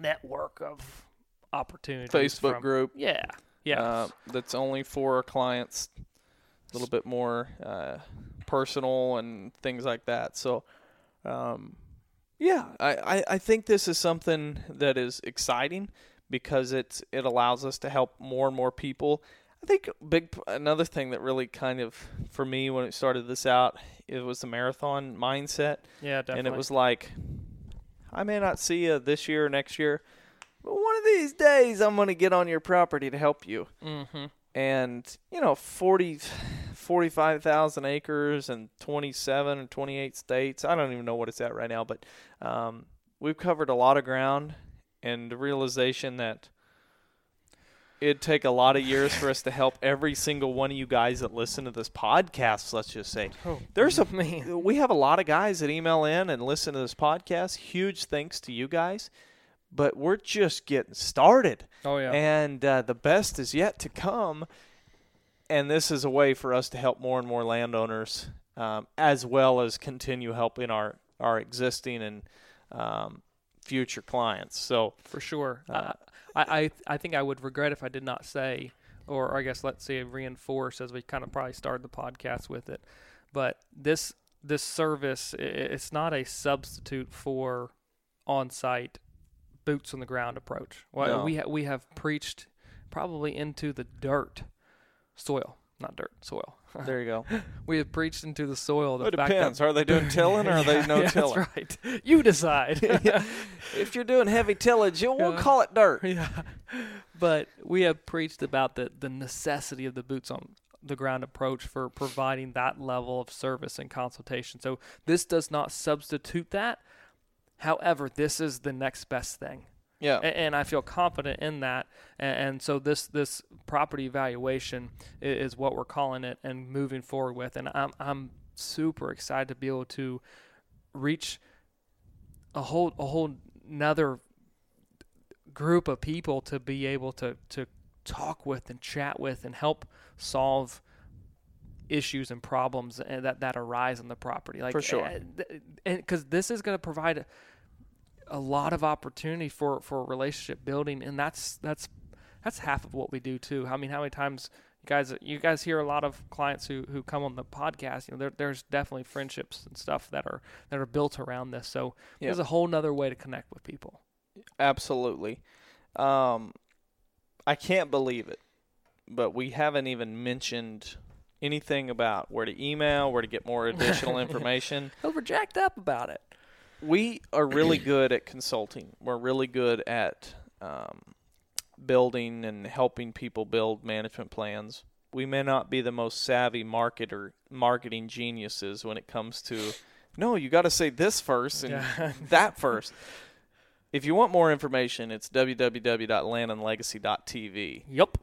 [SPEAKER 3] network of opportunities.
[SPEAKER 2] Facebook
[SPEAKER 3] from-
[SPEAKER 2] group
[SPEAKER 3] Yeah. Yeah.
[SPEAKER 2] uh, that's only for clients, a little bit more uh, personal and things like that. So, um, yeah, I, I, I think this is something that is exciting because it's it allows us to help more and more people. I think big another thing that really kind of for me when it started this out it was the marathon mindset
[SPEAKER 3] yeah, definitely.
[SPEAKER 2] and it was like I may not see you this year or next year, but one of these days I'm going to get on your property to help you
[SPEAKER 3] Mm-hmm.
[SPEAKER 2] and you know 40 45,000 acres and 27 or 28 states I don't even know what it's at right now but um, we've covered a lot of ground and the realization that it'd take a lot of years for us to help every single one of you guys that listen to this podcast let's just say
[SPEAKER 3] Oh,
[SPEAKER 2] there's a
[SPEAKER 3] man.
[SPEAKER 2] we have a lot of guys that email in and listen to this podcast huge thanks to you guys but we're just getting started
[SPEAKER 3] Oh, yeah.
[SPEAKER 2] and uh, the best is yet to come. And this is a way for us to help more and more landowners, um, as well as continue helping our our existing and um, future clients. So
[SPEAKER 3] for sure.
[SPEAKER 2] Uh,
[SPEAKER 3] I, I I think I would regret if I did not say, or I guess let's say reinforce as we kind of probably started the podcast with it. But this this service it's not a substitute for on-site boots on the ground approach. Well,
[SPEAKER 2] No.
[SPEAKER 3] we ha- we have preached probably into the dirt, soil, not dirt, soil.
[SPEAKER 2] there you go.
[SPEAKER 3] we have preached into the soil. The
[SPEAKER 2] it depends. Are they doing tilling or are they no
[SPEAKER 3] yeah,
[SPEAKER 2] tilling?
[SPEAKER 3] That's right. You decide.
[SPEAKER 2] If you're doing heavy tillage, we'll
[SPEAKER 3] Yeah.
[SPEAKER 2] call it dirt.
[SPEAKER 3] yeah. But we have preached about the, the necessity of the boots on the ground approach for providing that level of service and consultation. So this does not substitute that. However, this is the next best thing.
[SPEAKER 2] Yeah.
[SPEAKER 3] A- And I feel confident in that. A- And so this this property valuation i- is what we're calling it and moving forward with. And I'm I'm super excited to be able to reach a whole a whole another group of people to be able to to talk with and chat with and help solve issues and problems that that arise on the property like
[SPEAKER 2] For sure.
[SPEAKER 3] because this is going to provide a, a lot of opportunity for for relationship building and that's that's that's half of what we do too i mean how many times you guys you guys hear a lot of clients who who come on the podcast you know there, there's definitely friendships and stuff that are that are built around this so
[SPEAKER 2] Yeah.
[SPEAKER 3] there's a whole nother way to connect with people
[SPEAKER 2] Absolutely. Um, I can't believe it, but we haven't even mentioned anything about where to email, where to get more additional information.
[SPEAKER 3] over jacked up about it
[SPEAKER 2] We are really good at consulting. We're really good at um, building and helping people build management plans. we may not be the most savvy marketer marketing geniuses when it comes to no, you got to say this first and
[SPEAKER 3] Yeah.
[SPEAKER 2] that first. If you want more information, it's www.landandlegacy.tv.
[SPEAKER 3] Yep.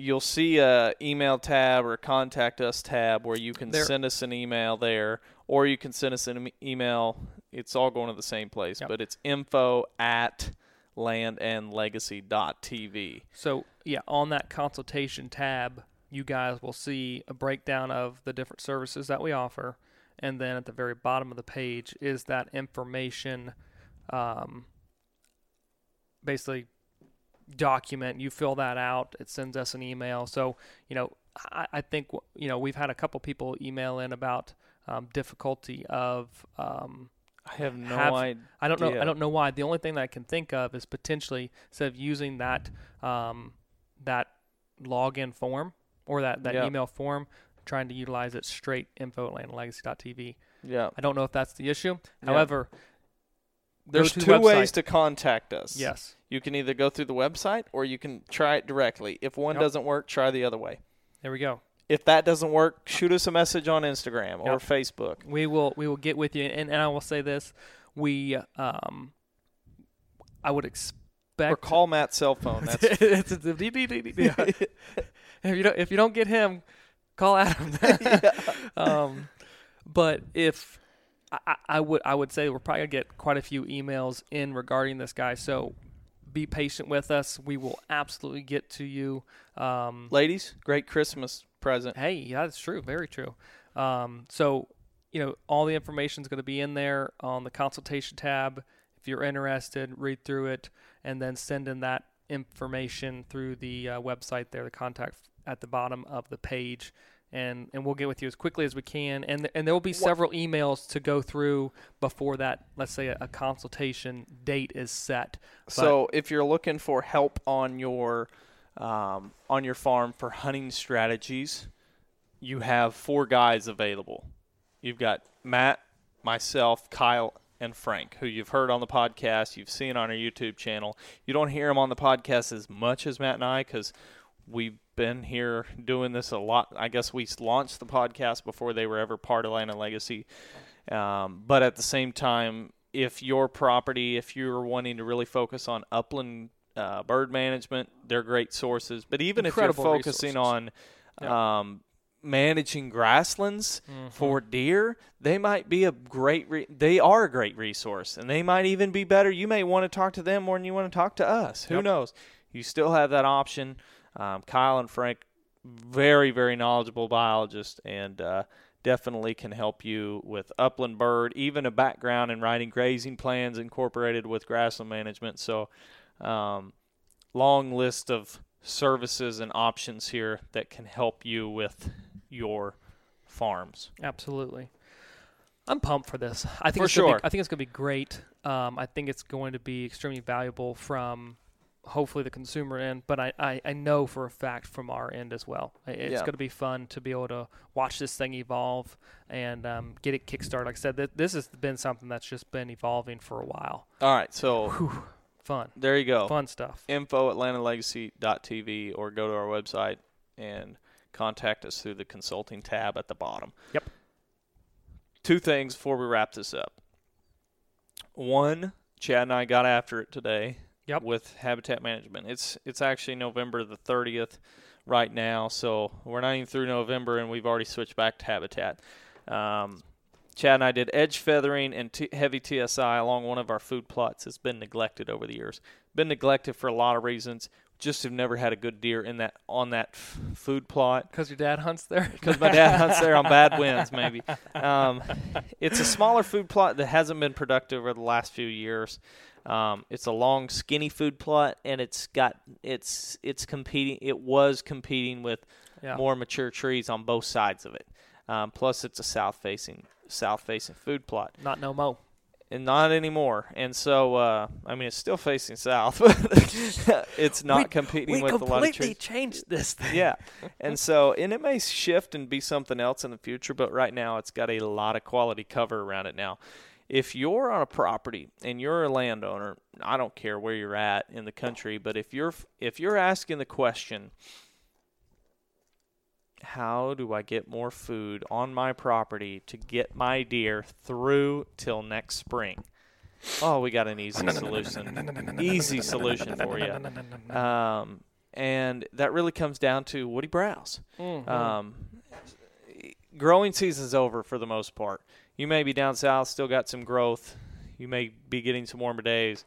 [SPEAKER 2] You'll see a email tab or contact us tab where you can
[SPEAKER 3] There-
[SPEAKER 2] send us an email there, or you can send us an email. It's all going to the same place,
[SPEAKER 3] Yep.
[SPEAKER 2] but it's info at landandlegacy.tv.
[SPEAKER 3] So yeah, on that consultation tab, you guys will see a breakdown of the different services that we offer, and then at the very bottom of the page is that information, um, basically document. You fill that out. It sends us an email. So you know, I, I think you know we've had a couple people email in about um, difficulty of. Um,
[SPEAKER 2] I have no
[SPEAKER 3] Have-
[SPEAKER 2] idea.
[SPEAKER 3] I don't know. I don't know why. The only thing that I can think of is potentially instead of using that um, that login form or that, that
[SPEAKER 2] Yeah.
[SPEAKER 3] email form, trying to utilize it straight info at landlegacy.tv.
[SPEAKER 2] Yeah.
[SPEAKER 3] I don't know if that's the issue.
[SPEAKER 2] Yeah.
[SPEAKER 3] However,
[SPEAKER 2] There's two ways to contact us.
[SPEAKER 3] yes,
[SPEAKER 2] You can either go through the website or you can try it directly. If one
[SPEAKER 3] Yep.
[SPEAKER 2] doesn't work, try the other way.
[SPEAKER 3] there we go.
[SPEAKER 2] If that doesn't work, shoot us a message on Instagram or
[SPEAKER 3] Yep.
[SPEAKER 2] Facebook.
[SPEAKER 3] We will we will get with you, and, and I will say this: we um, I would expect
[SPEAKER 2] Or call Matt's cell phone. That's
[SPEAKER 3] it's, if you don't if you don't get him, call Adam. um, but if I, I- I would I would say we're probably gonna get quite a few emails in regarding this guy. So be patient with us. We will absolutely get to you. Um,
[SPEAKER 2] ladies. Great Christmas present.
[SPEAKER 3] Hey, yeah, that's true. Very true. Um, so, you know, all the information is going to be in there on the consultation tab. If you're interested, read through it and then send in that information through the uh, website there, the contact at the bottom of the page. And, and we'll get with you as quickly as we can. And, and there will be several emails to go through before that, let's say, a, a consultation date is set. But-
[SPEAKER 2] So if you're looking for help on your um, on your farm for hunting strategies, you have four guys available. You've got Matt, myself, Kyle, and Frank, who you've heard on the podcast, you've seen on our YouTube channel. You don't hear them on the podcast as much as Matt and I because we've been here doing this a lot. I guess we launched the podcast before they were ever part of Land and Legacy. Um, but at the same time, if your property, if you're wanting to really focus on upland uh, bird management, they're great sources. But even
[SPEAKER 3] Incredible
[SPEAKER 2] if you're focusing
[SPEAKER 3] resources.
[SPEAKER 2] on um, managing grasslands for deer, they might be a great. Re- they are a great resource, and they might even be better. You may want to talk to them more than you want to talk to us. Who
[SPEAKER 3] Yep.
[SPEAKER 2] knows? You still have that option. Um, Kyle and Frank, very very knowledgeable biologists, and uh, definitely can help you with upland bird, even a background in writing grazing plans incorporated with grassland management. So, um, long list of services and options here that can help you with your farms.
[SPEAKER 3] Absolutely. I'm pumped for this. I think
[SPEAKER 2] For
[SPEAKER 3] it's
[SPEAKER 2] sure.
[SPEAKER 3] Be, I think it's going to be great. Um, I think it's going to be extremely valuable from hopefully the consumer end, but I, I, I know for a fact from our end as well. It's
[SPEAKER 2] Yeah.
[SPEAKER 3] going to be fun to be able to watch this thing evolve and um, get it kickstarted. Like I said, th- this has been something that's just been evolving for a while.
[SPEAKER 2] All right, so
[SPEAKER 3] Whew, fun,
[SPEAKER 2] there you go.
[SPEAKER 3] fun stuff.
[SPEAKER 2] Info at landandlegacy.tv or go to our website and contact us through the consulting tab at the bottom.
[SPEAKER 3] Yep.
[SPEAKER 2] Two things before we wrap this up. One, Chad and I got after it today
[SPEAKER 3] Yep.
[SPEAKER 2] with habitat management. It's it's actually November the 30th right now, so we're not even through November and we've already switched back to habitat. Um, Chad and I did edge feathering and t- heavy TSI along one of our food plots. It's been neglected over the years. Been neglected for a lot of reasons. Just have never had a good deer in that on that f- food plot
[SPEAKER 3] Because your dad hunts there.
[SPEAKER 2] because my dad hunts there on bad winds, maybe. Um, it's a smaller food plot that hasn't been productive over the last few years. Um, it's a long, skinny food plot, and it's got it's it's competing. It was competing with
[SPEAKER 3] yeah.
[SPEAKER 2] more mature trees on both sides of it. Um, plus, it's a south facing south facing food plot
[SPEAKER 3] Not no mo.
[SPEAKER 2] And not anymore. And so, uh, I mean, it's still facing south, but it's not
[SPEAKER 3] We-
[SPEAKER 2] competing
[SPEAKER 3] we
[SPEAKER 2] with a lot of We
[SPEAKER 3] completely
[SPEAKER 2] trees.
[SPEAKER 3] changed this thing.
[SPEAKER 2] Yeah, and so, and it may shift and be something else in the future, but right now, it's got a lot of quality cover around it now. If you're on a property and you're a landowner, I don't care where you're at in the country, but if you're if you're asking the question, how do I get more food on my property to get my deer through till next spring? Oh, we got an easy solution. Easy solution for you. Um, and that really comes down to woody browse.
[SPEAKER 3] Mm-hmm.
[SPEAKER 2] Um, growing season's over for the most part. You may be down south, still got some growth. You may be getting some warmer days,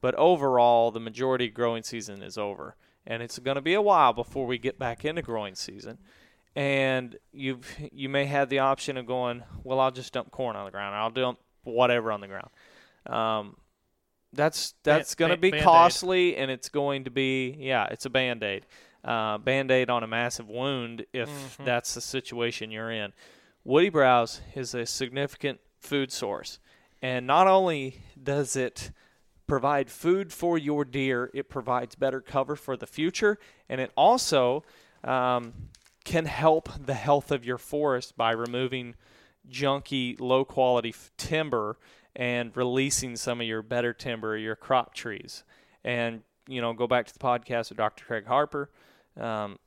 [SPEAKER 2] but overall, the majority of growing season is over, and it's going to be a while before we get back into growing season. And you've you may have the option of going, well, I'll just dump corn on the ground. I'll dump whatever on the ground. Um, that's that's going to be
[SPEAKER 3] Band-Aid.
[SPEAKER 2] costly, and it's going to be yeah, it's a band aid, uh, band aid on a massive wound if
[SPEAKER 3] Mhm.
[SPEAKER 2] that's the situation you're in. Woody browse is a significant food source, and not only does it provide food for your deer, it provides better cover for the future, and it also um, can help the health of your forest by removing junky, low quality f- timber and releasing some of your better timber, your crop trees. And, you know, go back to the podcast with Dr. Craig Harper um,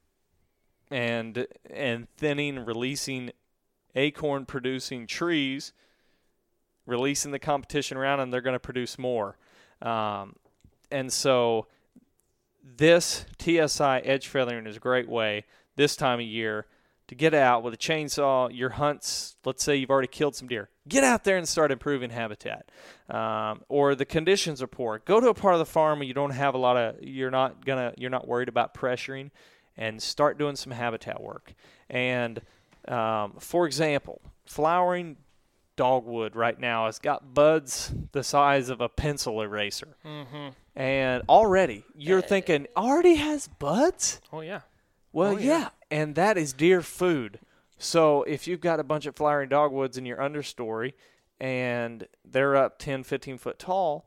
[SPEAKER 2] and, and thinning, releasing acorn producing trees, releasing the competition around them, they're going to produce more. Um, and so this TSI edge feathering is a great way this time of year to get out with a chainsaw. Your hunts, let's say you've already killed some deer, get out there and start improving habitat. Um, or the conditions are poor. Go to a part of the farm where you don't have a lot of, you're not gonna, you're not worried about pressuring, and start doing some habitat work. And um, for example, flowering dogwood right now has got buds the size of a pencil eraser.
[SPEAKER 3] Mm-hmm.
[SPEAKER 2] And already you're thinking, already has buds?
[SPEAKER 3] Oh yeah.
[SPEAKER 2] Well,
[SPEAKER 3] Oh,
[SPEAKER 2] yeah.
[SPEAKER 3] yeah.
[SPEAKER 2] and that is deer food. So if you've got a bunch of flowering dogwoods in your understory and they're up 10, 15 foot tall,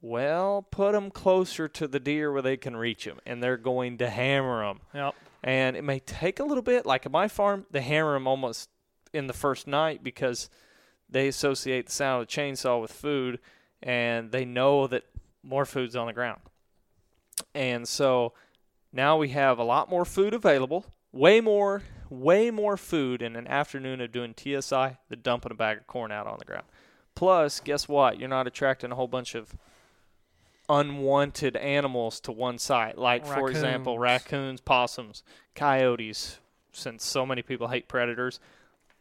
[SPEAKER 2] well, put them closer to the deer where they can reach them, and they're going to hammer them.
[SPEAKER 3] Yep.
[SPEAKER 2] And it may take a little bit. Like at my farm, they hammer them almost in the first night because they associate the sound of the chainsaw with food, and they know that more food's on the ground. And so now we have a lot more food available, way more, way more food in an afternoon of doing TSI than dumping a bag of corn out on the ground. Plus, guess what? You're not attracting a whole bunch of unwanted animals to one site, like for example,
[SPEAKER 3] Raccoons.
[SPEAKER 2] raccoons, possums, coyotes. Since so many people hate predators,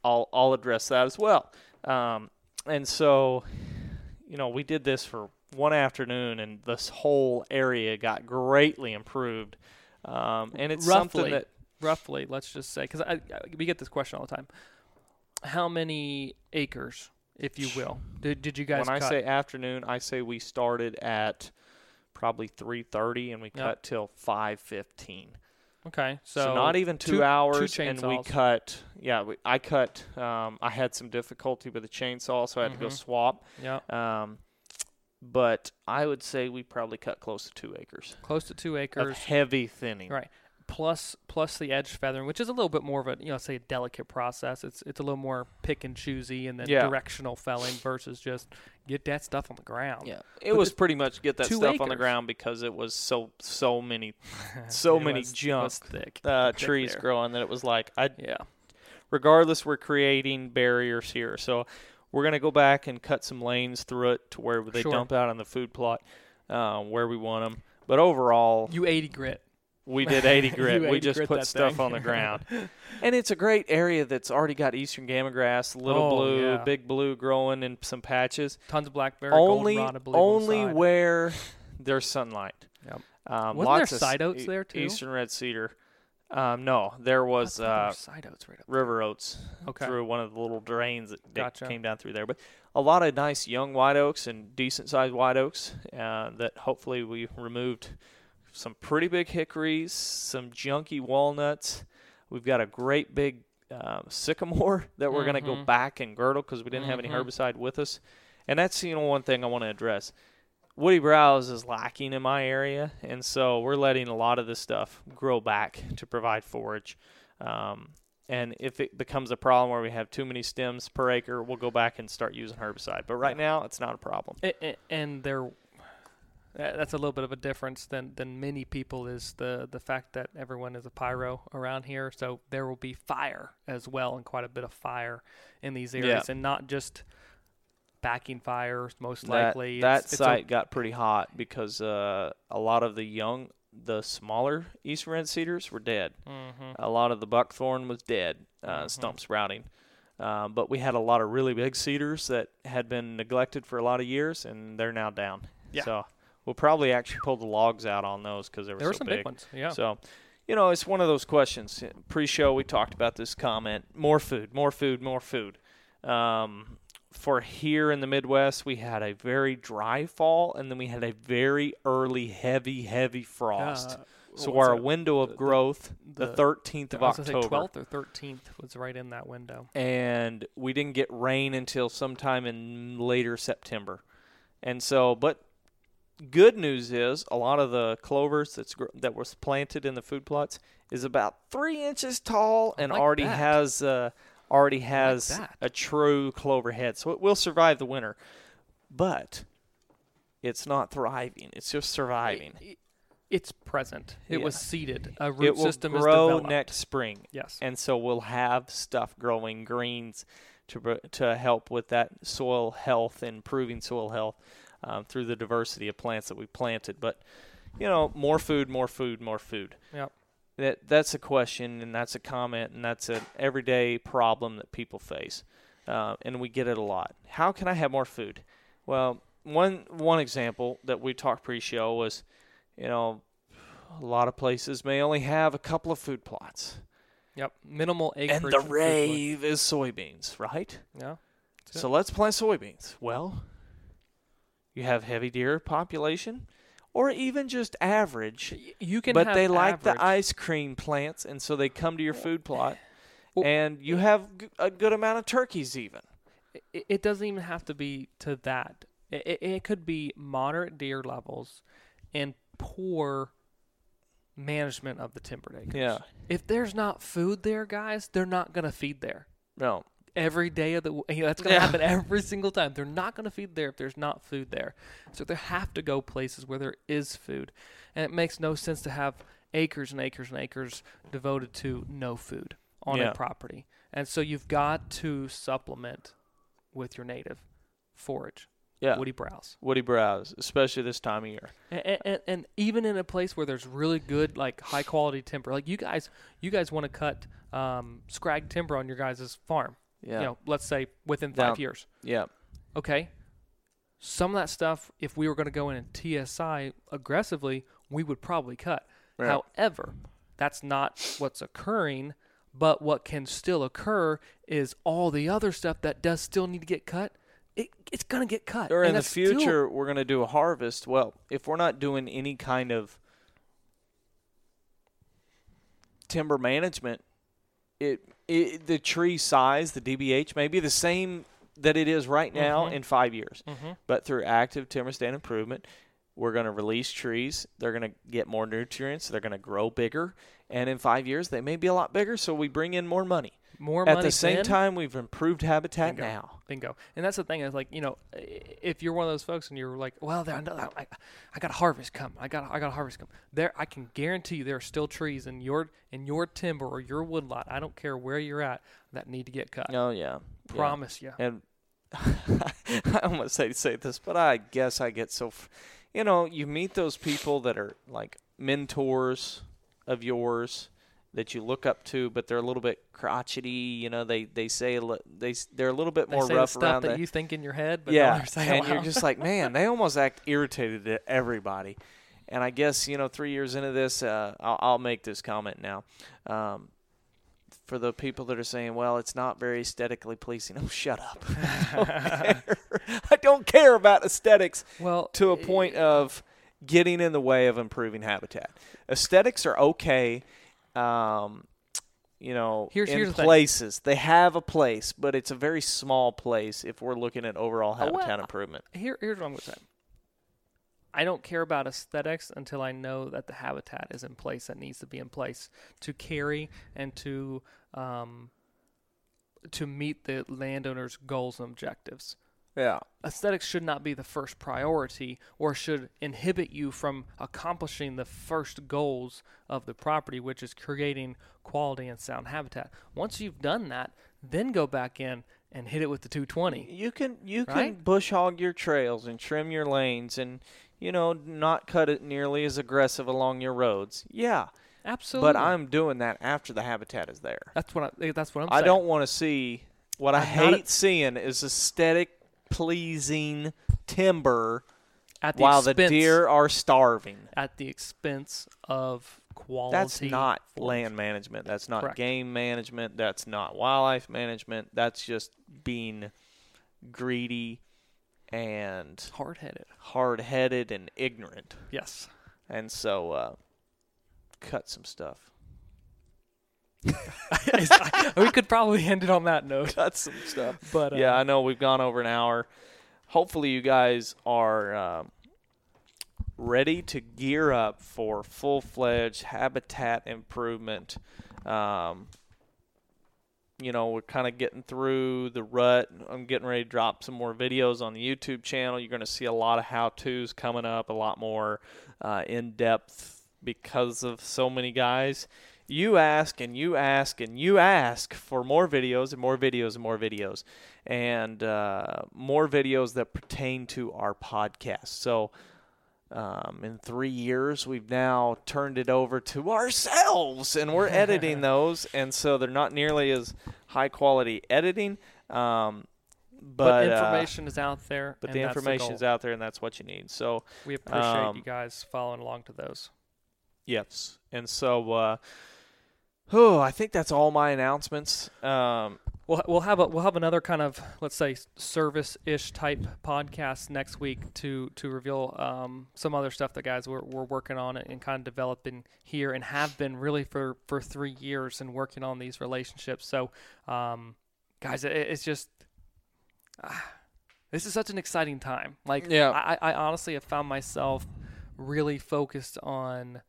[SPEAKER 2] I'll I'll address that as well. Um, and so, you know, we did this for one afternoon, and this whole area got greatly improved. Um, and it's something
[SPEAKER 3] Roughly.
[SPEAKER 2] that
[SPEAKER 3] Roughly, let's just say, because I, I, we get this question all the time. How many acres, if you will, did, did you guys
[SPEAKER 2] when I say afternoon, I say we started at probably 3:30 and we
[SPEAKER 3] Yep.
[SPEAKER 2] cut till 5:15.
[SPEAKER 3] okay,
[SPEAKER 2] So,
[SPEAKER 3] so,
[SPEAKER 2] not even two
[SPEAKER 3] hours, two
[SPEAKER 2] and we cut. Yeah, we, I cut. Um, I had some difficulty with the chainsaw, so I had to go
[SPEAKER 3] Mhm.
[SPEAKER 2] swap.
[SPEAKER 3] yeah,
[SPEAKER 2] Um, but I would say we probably cut close to two acres
[SPEAKER 3] close to two acres.
[SPEAKER 2] of heavy thinning.
[SPEAKER 3] Right. plus plus the edge feathering, which is a little bit more of a you know say a delicate process. It's it's a little more pick and choosy and then
[SPEAKER 2] Yeah.
[SPEAKER 3] directional felling versus just get that stuff on the ground.
[SPEAKER 2] Yeah, it
[SPEAKER 3] But
[SPEAKER 2] was
[SPEAKER 3] it's
[SPEAKER 2] pretty much get that
[SPEAKER 3] two
[SPEAKER 2] stuff on the ground because it was so so many so
[SPEAKER 3] It
[SPEAKER 2] many
[SPEAKER 3] was-
[SPEAKER 2] junk
[SPEAKER 3] was thick.
[SPEAKER 2] uh,
[SPEAKER 3] thick
[SPEAKER 2] trees
[SPEAKER 3] there.
[SPEAKER 2] growing that it was like I
[SPEAKER 3] Yeah.
[SPEAKER 2] regardless we're creating barriers here so we're going to go back and cut some lanes through it to where they
[SPEAKER 3] Sure.
[SPEAKER 2] dump out on the food plot uh, where we want them but overall
[SPEAKER 3] You 80 grit.
[SPEAKER 2] we did 80
[SPEAKER 3] You
[SPEAKER 2] grit we
[SPEAKER 3] 80
[SPEAKER 2] just
[SPEAKER 3] grit
[SPEAKER 2] put stuff
[SPEAKER 3] thing.
[SPEAKER 2] on the ground and it's a great area that's already got eastern gamagrass little
[SPEAKER 3] Oh,
[SPEAKER 2] blue
[SPEAKER 3] yeah.
[SPEAKER 2] big blue growing in some patches
[SPEAKER 3] Tons of blackberry,
[SPEAKER 2] only
[SPEAKER 3] goldenrod, believe,
[SPEAKER 2] only where there's sunlight
[SPEAKER 3] Yep.
[SPEAKER 2] um,
[SPEAKER 3] Wasn't there
[SPEAKER 2] lots of
[SPEAKER 3] side oats
[SPEAKER 2] e-
[SPEAKER 3] there, too?
[SPEAKER 2] eastern red cedar um, no there was uh,
[SPEAKER 3] side oats right up
[SPEAKER 2] river oats
[SPEAKER 3] Okay.
[SPEAKER 2] through one of the little drains that, that
[SPEAKER 3] Gotcha.
[SPEAKER 2] came down through there. But a lot of nice young white oaks and decent sized white oaks uh, that hopefully we removed some pretty big hickories, some junky walnuts. We've got a great big uh, sycamore that we're going to go back and girdle because we didn't have any
[SPEAKER 3] Mhm.
[SPEAKER 2] herbicide with us. And that's you know one thing I want to address. Woody browse is lacking in my area, and so we're letting a lot of this stuff grow back to provide forage. Um, and if it becomes a problem where we have too many stems per acre, we'll go back and start using herbicide. But right now, it's not a problem.
[SPEAKER 3] A- a- and there That's a little bit of a difference than, than many people is the, the fact that everyone is a pyro around here. So there will be fire as well and quite a bit of fire in these areas and not just backing fires most
[SPEAKER 2] that,
[SPEAKER 3] likely.
[SPEAKER 2] that
[SPEAKER 3] It's- it's a-
[SPEAKER 2] site got pretty hot because uh, a lot of the young, the smaller eastern red cedars were dead.
[SPEAKER 3] Mhm.
[SPEAKER 2] A lot of the buckthorn was dead, uh,
[SPEAKER 3] Mhm.
[SPEAKER 2] stump sprouting. Um, but we had a lot of really big cedars that had been neglected for a lot of years, and they're now down.
[SPEAKER 3] Yeah.
[SPEAKER 2] So we'll probably actually pull the logs out on those because they were
[SPEAKER 3] There were some
[SPEAKER 2] big.
[SPEAKER 3] big ones. Yeah.
[SPEAKER 2] So, you know, it's one of those questions. Pre-show, we talked about this comment: more food, more food, more food. Um, for here in the Midwest, we had a very dry fall, and then we had a very early, heavy, heavy frost.
[SPEAKER 3] Uh,
[SPEAKER 2] so our
[SPEAKER 3] it?
[SPEAKER 2] window of
[SPEAKER 3] the-
[SPEAKER 2] growth, the thirteenth of
[SPEAKER 3] I was gonna say
[SPEAKER 2] October,
[SPEAKER 3] 12th or 13th was right in that window.
[SPEAKER 2] and we didn't get rain until sometime in later September. And so, but good news is a lot of the clovers that's gr- that was planted in the food plots is about three inches tall and
[SPEAKER 3] like
[SPEAKER 2] already
[SPEAKER 3] that.
[SPEAKER 2] has uh, already has
[SPEAKER 3] that.
[SPEAKER 2] a true clover head, so it will survive the winter. But it's not thriving; it's just surviving.
[SPEAKER 3] I- It's present. It was seeded. A root
[SPEAKER 2] It will
[SPEAKER 3] system is
[SPEAKER 2] grow next spring.
[SPEAKER 3] Yes.
[SPEAKER 2] and so we'll have stuff growing greens to to help with that soil health, improving soil health um, through the diversity of plants that we planted. But you know, more food, more food, more food.
[SPEAKER 3] Yep.
[SPEAKER 2] That that's a question, and that's a comment, and that's an everyday problem that people face, uh, and we get it a lot. How can I have more food? Well, one one example that we talked pre-show was, you know, a lot of places may only have a couple of food plots
[SPEAKER 3] Yep. Minimal acreage.
[SPEAKER 2] and the rave is soybeans, right?
[SPEAKER 3] Yeah.
[SPEAKER 2] So let's plant soybeans. Well, you have heavy deer population, or even just average,
[SPEAKER 3] You can
[SPEAKER 2] but they like
[SPEAKER 3] average.
[SPEAKER 2] the ice cream plants, and so they come to your food plot,
[SPEAKER 3] Well-
[SPEAKER 2] and you have a good amount of turkeys even.
[SPEAKER 3] it, it doesn't even have to be to that. It, it, it could be moderate deer levels and poor management of the timbered acres.
[SPEAKER 2] Yeah.
[SPEAKER 3] If there's not food there, guys, they're not gonna feed there
[SPEAKER 2] No.
[SPEAKER 3] Every day of the. You know, that's gonna
[SPEAKER 2] Yeah.
[SPEAKER 3] happen every single time. They're not gonna feed there if there's not food there. So they have to go places where there is food, and it makes no sense to have acres and acres and acres devoted to no food on
[SPEAKER 2] Yeah.
[SPEAKER 3] a property. And so you've got to supplement with your native forage,
[SPEAKER 2] Yeah.
[SPEAKER 3] woody browse.
[SPEAKER 2] Woody browse, especially this time of year.
[SPEAKER 3] And, and, and even in a place where there's really good, like high quality timber, like you guys, you guys want to cut um, scrag timber on your guys' farm.
[SPEAKER 2] Yeah.
[SPEAKER 3] You know, let's say within five
[SPEAKER 2] Down-
[SPEAKER 3] years.
[SPEAKER 2] yeah.
[SPEAKER 3] Okay. Some of that stuff, if we were going to go in and TSI aggressively, we would probably cut.
[SPEAKER 2] Right.
[SPEAKER 3] However, that's not what's occurring. But what can still occur is all the other stuff that does still need to get cut. It, it's going to get cut.
[SPEAKER 2] Or
[SPEAKER 3] And
[SPEAKER 2] in the
[SPEAKER 3] that's still-
[SPEAKER 2] future, we're going to do a harvest. Well, if we're not doing any kind of timber management, it, it the tree size, the DBH, may be the same that it is right now
[SPEAKER 3] Mhm.
[SPEAKER 2] in five years.
[SPEAKER 3] Mhm.
[SPEAKER 2] But through active timber stand improvement, we're going to release trees. They're going to get more nutrients. They're going to grow bigger. And in five years, they may be a lot bigger, so we bring in more money.
[SPEAKER 3] More
[SPEAKER 2] At the same
[SPEAKER 3] then,
[SPEAKER 2] time, we've improved habitat
[SPEAKER 3] Bingo.
[SPEAKER 2] now.
[SPEAKER 3] Bingo. And that's the thing is like you know, if you're one of those folks and you're like, well, there, I, I, I got a harvest come. I got I got a harvest come. There, I can guarantee you there are still trees in your in your timber or your woodlot. I don't care where you're at that need to get cut.
[SPEAKER 2] Oh, yeah. Yeah.
[SPEAKER 3] Promise you.
[SPEAKER 2] and I almost say say this, but I guess I get so, f- you know, you meet those people that are like mentors of yours that you look up to, but they're a little bit crotchety. You know, they they say they they're a little bit more rough
[SPEAKER 3] the stuff
[SPEAKER 2] around
[SPEAKER 3] that
[SPEAKER 2] the
[SPEAKER 3] you think in your head, but
[SPEAKER 2] yeah, and you're just like, man, they almost act irritated at everybody. And I guess you know, three years into this, uh, I'll, I'll make this comment now. Um, for the people that are saying, well, it's not very aesthetically pleasing. Oh, shut up. I don't care, I don't care about aesthetics
[SPEAKER 3] well
[SPEAKER 2] to a point of getting in the way of improving habitat. Aesthetics are okay. Um, you know,
[SPEAKER 3] Here's-
[SPEAKER 2] in
[SPEAKER 3] here's the
[SPEAKER 2] places they have a place, but it's a very small place if we're looking at overall
[SPEAKER 3] Oh, well,
[SPEAKER 2] habitat improvement.
[SPEAKER 3] Here, here's what I'm going to say. I don't care about aesthetics until I know that the habitat is in place that needs to be in place to carry and to um, to meet the landowner's goals and objectives.
[SPEAKER 2] Yeah.
[SPEAKER 3] aesthetics should not be the first priority or should inhibit you from accomplishing the first goals of the property, which is creating quality and sound habitat. Once you've done that, then go back in and hit it with the 220.
[SPEAKER 2] You can you can bush hog your trails and trim your lanes and you know not cut it nearly as aggressive along your roads. Yeah,
[SPEAKER 3] Absolutely.
[SPEAKER 2] but I'm doing that after the habitat is there.
[SPEAKER 3] that's what I, that's what I'm
[SPEAKER 2] I
[SPEAKER 3] saying.
[SPEAKER 2] don't want to see what I
[SPEAKER 3] not
[SPEAKER 2] hate seeing is aesthetic pleasing timber
[SPEAKER 3] at the
[SPEAKER 2] while the deer are starving.
[SPEAKER 3] at the expense of quality.
[SPEAKER 2] That's not land management. That's not
[SPEAKER 3] Correct.
[SPEAKER 2] game management. That's not wildlife management. That's just being greedy and
[SPEAKER 3] hard-headed.
[SPEAKER 2] hard-headed and ignorant.
[SPEAKER 3] Yes.
[SPEAKER 2] And so, uh, cut some stuff.
[SPEAKER 3] we could probably end it on that note,
[SPEAKER 2] Cut some stuff.
[SPEAKER 3] but uh,
[SPEAKER 2] yeah, I know we've gone over an hour. Hopefully, you guys are um, ready to gear up for full-fledged habitat improvement. Um, you know, we're kind of getting through the rut. I'm getting ready to drop some more videos on the YouTube channel. You're going to see a lot of how-tos coming up, a lot more uh, in-depth because of so many guys. You ask and you ask and you ask for more videos and more videos and more videos and uh, more videos that pertain to our podcast. So, um, in three years, we've now turned it over to ourselves, and we're editing those, and so they're not nearly as high quality editing. Um, but,
[SPEAKER 3] but,
[SPEAKER 2] uh,
[SPEAKER 3] information is out there.
[SPEAKER 2] but the information is out there, and that's what you need. So,
[SPEAKER 3] We appreciate
[SPEAKER 2] um,
[SPEAKER 3] you guys following along to those.
[SPEAKER 2] yes, and so, uh, oh, I think that's all my announcements. Um,
[SPEAKER 3] We'll we'll have a we'll have another kind of let's say service ish type podcast next week to to reveal um, some other stuff that guys we're we're working on and kind of developing here and have been really for for three years and working on these relationships. So, um, guys, it, it's just. ah, this is such an exciting time. Like,
[SPEAKER 2] Yeah.
[SPEAKER 3] I, I honestly have found myself really focused on,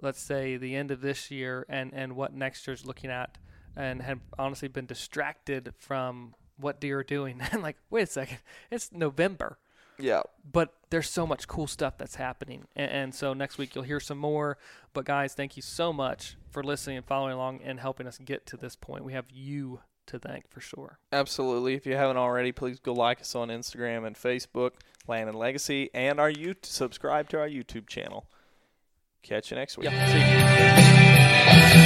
[SPEAKER 3] let's say, the end of this year and, and what next year's looking at, and have honestly been distracted from what deer are doing. and like, wait a second, it's November,
[SPEAKER 2] yeah,
[SPEAKER 3] but there's so much cool stuff that's happening. And, and so next week you'll hear some more. But guys, thank you so much for listening and following along and helping us get to this point. We have you to thank for sure.
[SPEAKER 2] Absolutely. If you haven't already, please go like us on Instagram and Facebook, Land and Legacy, and our YouTube. Subscribe to our YouTube channel. Catch you next week.
[SPEAKER 3] Yeah.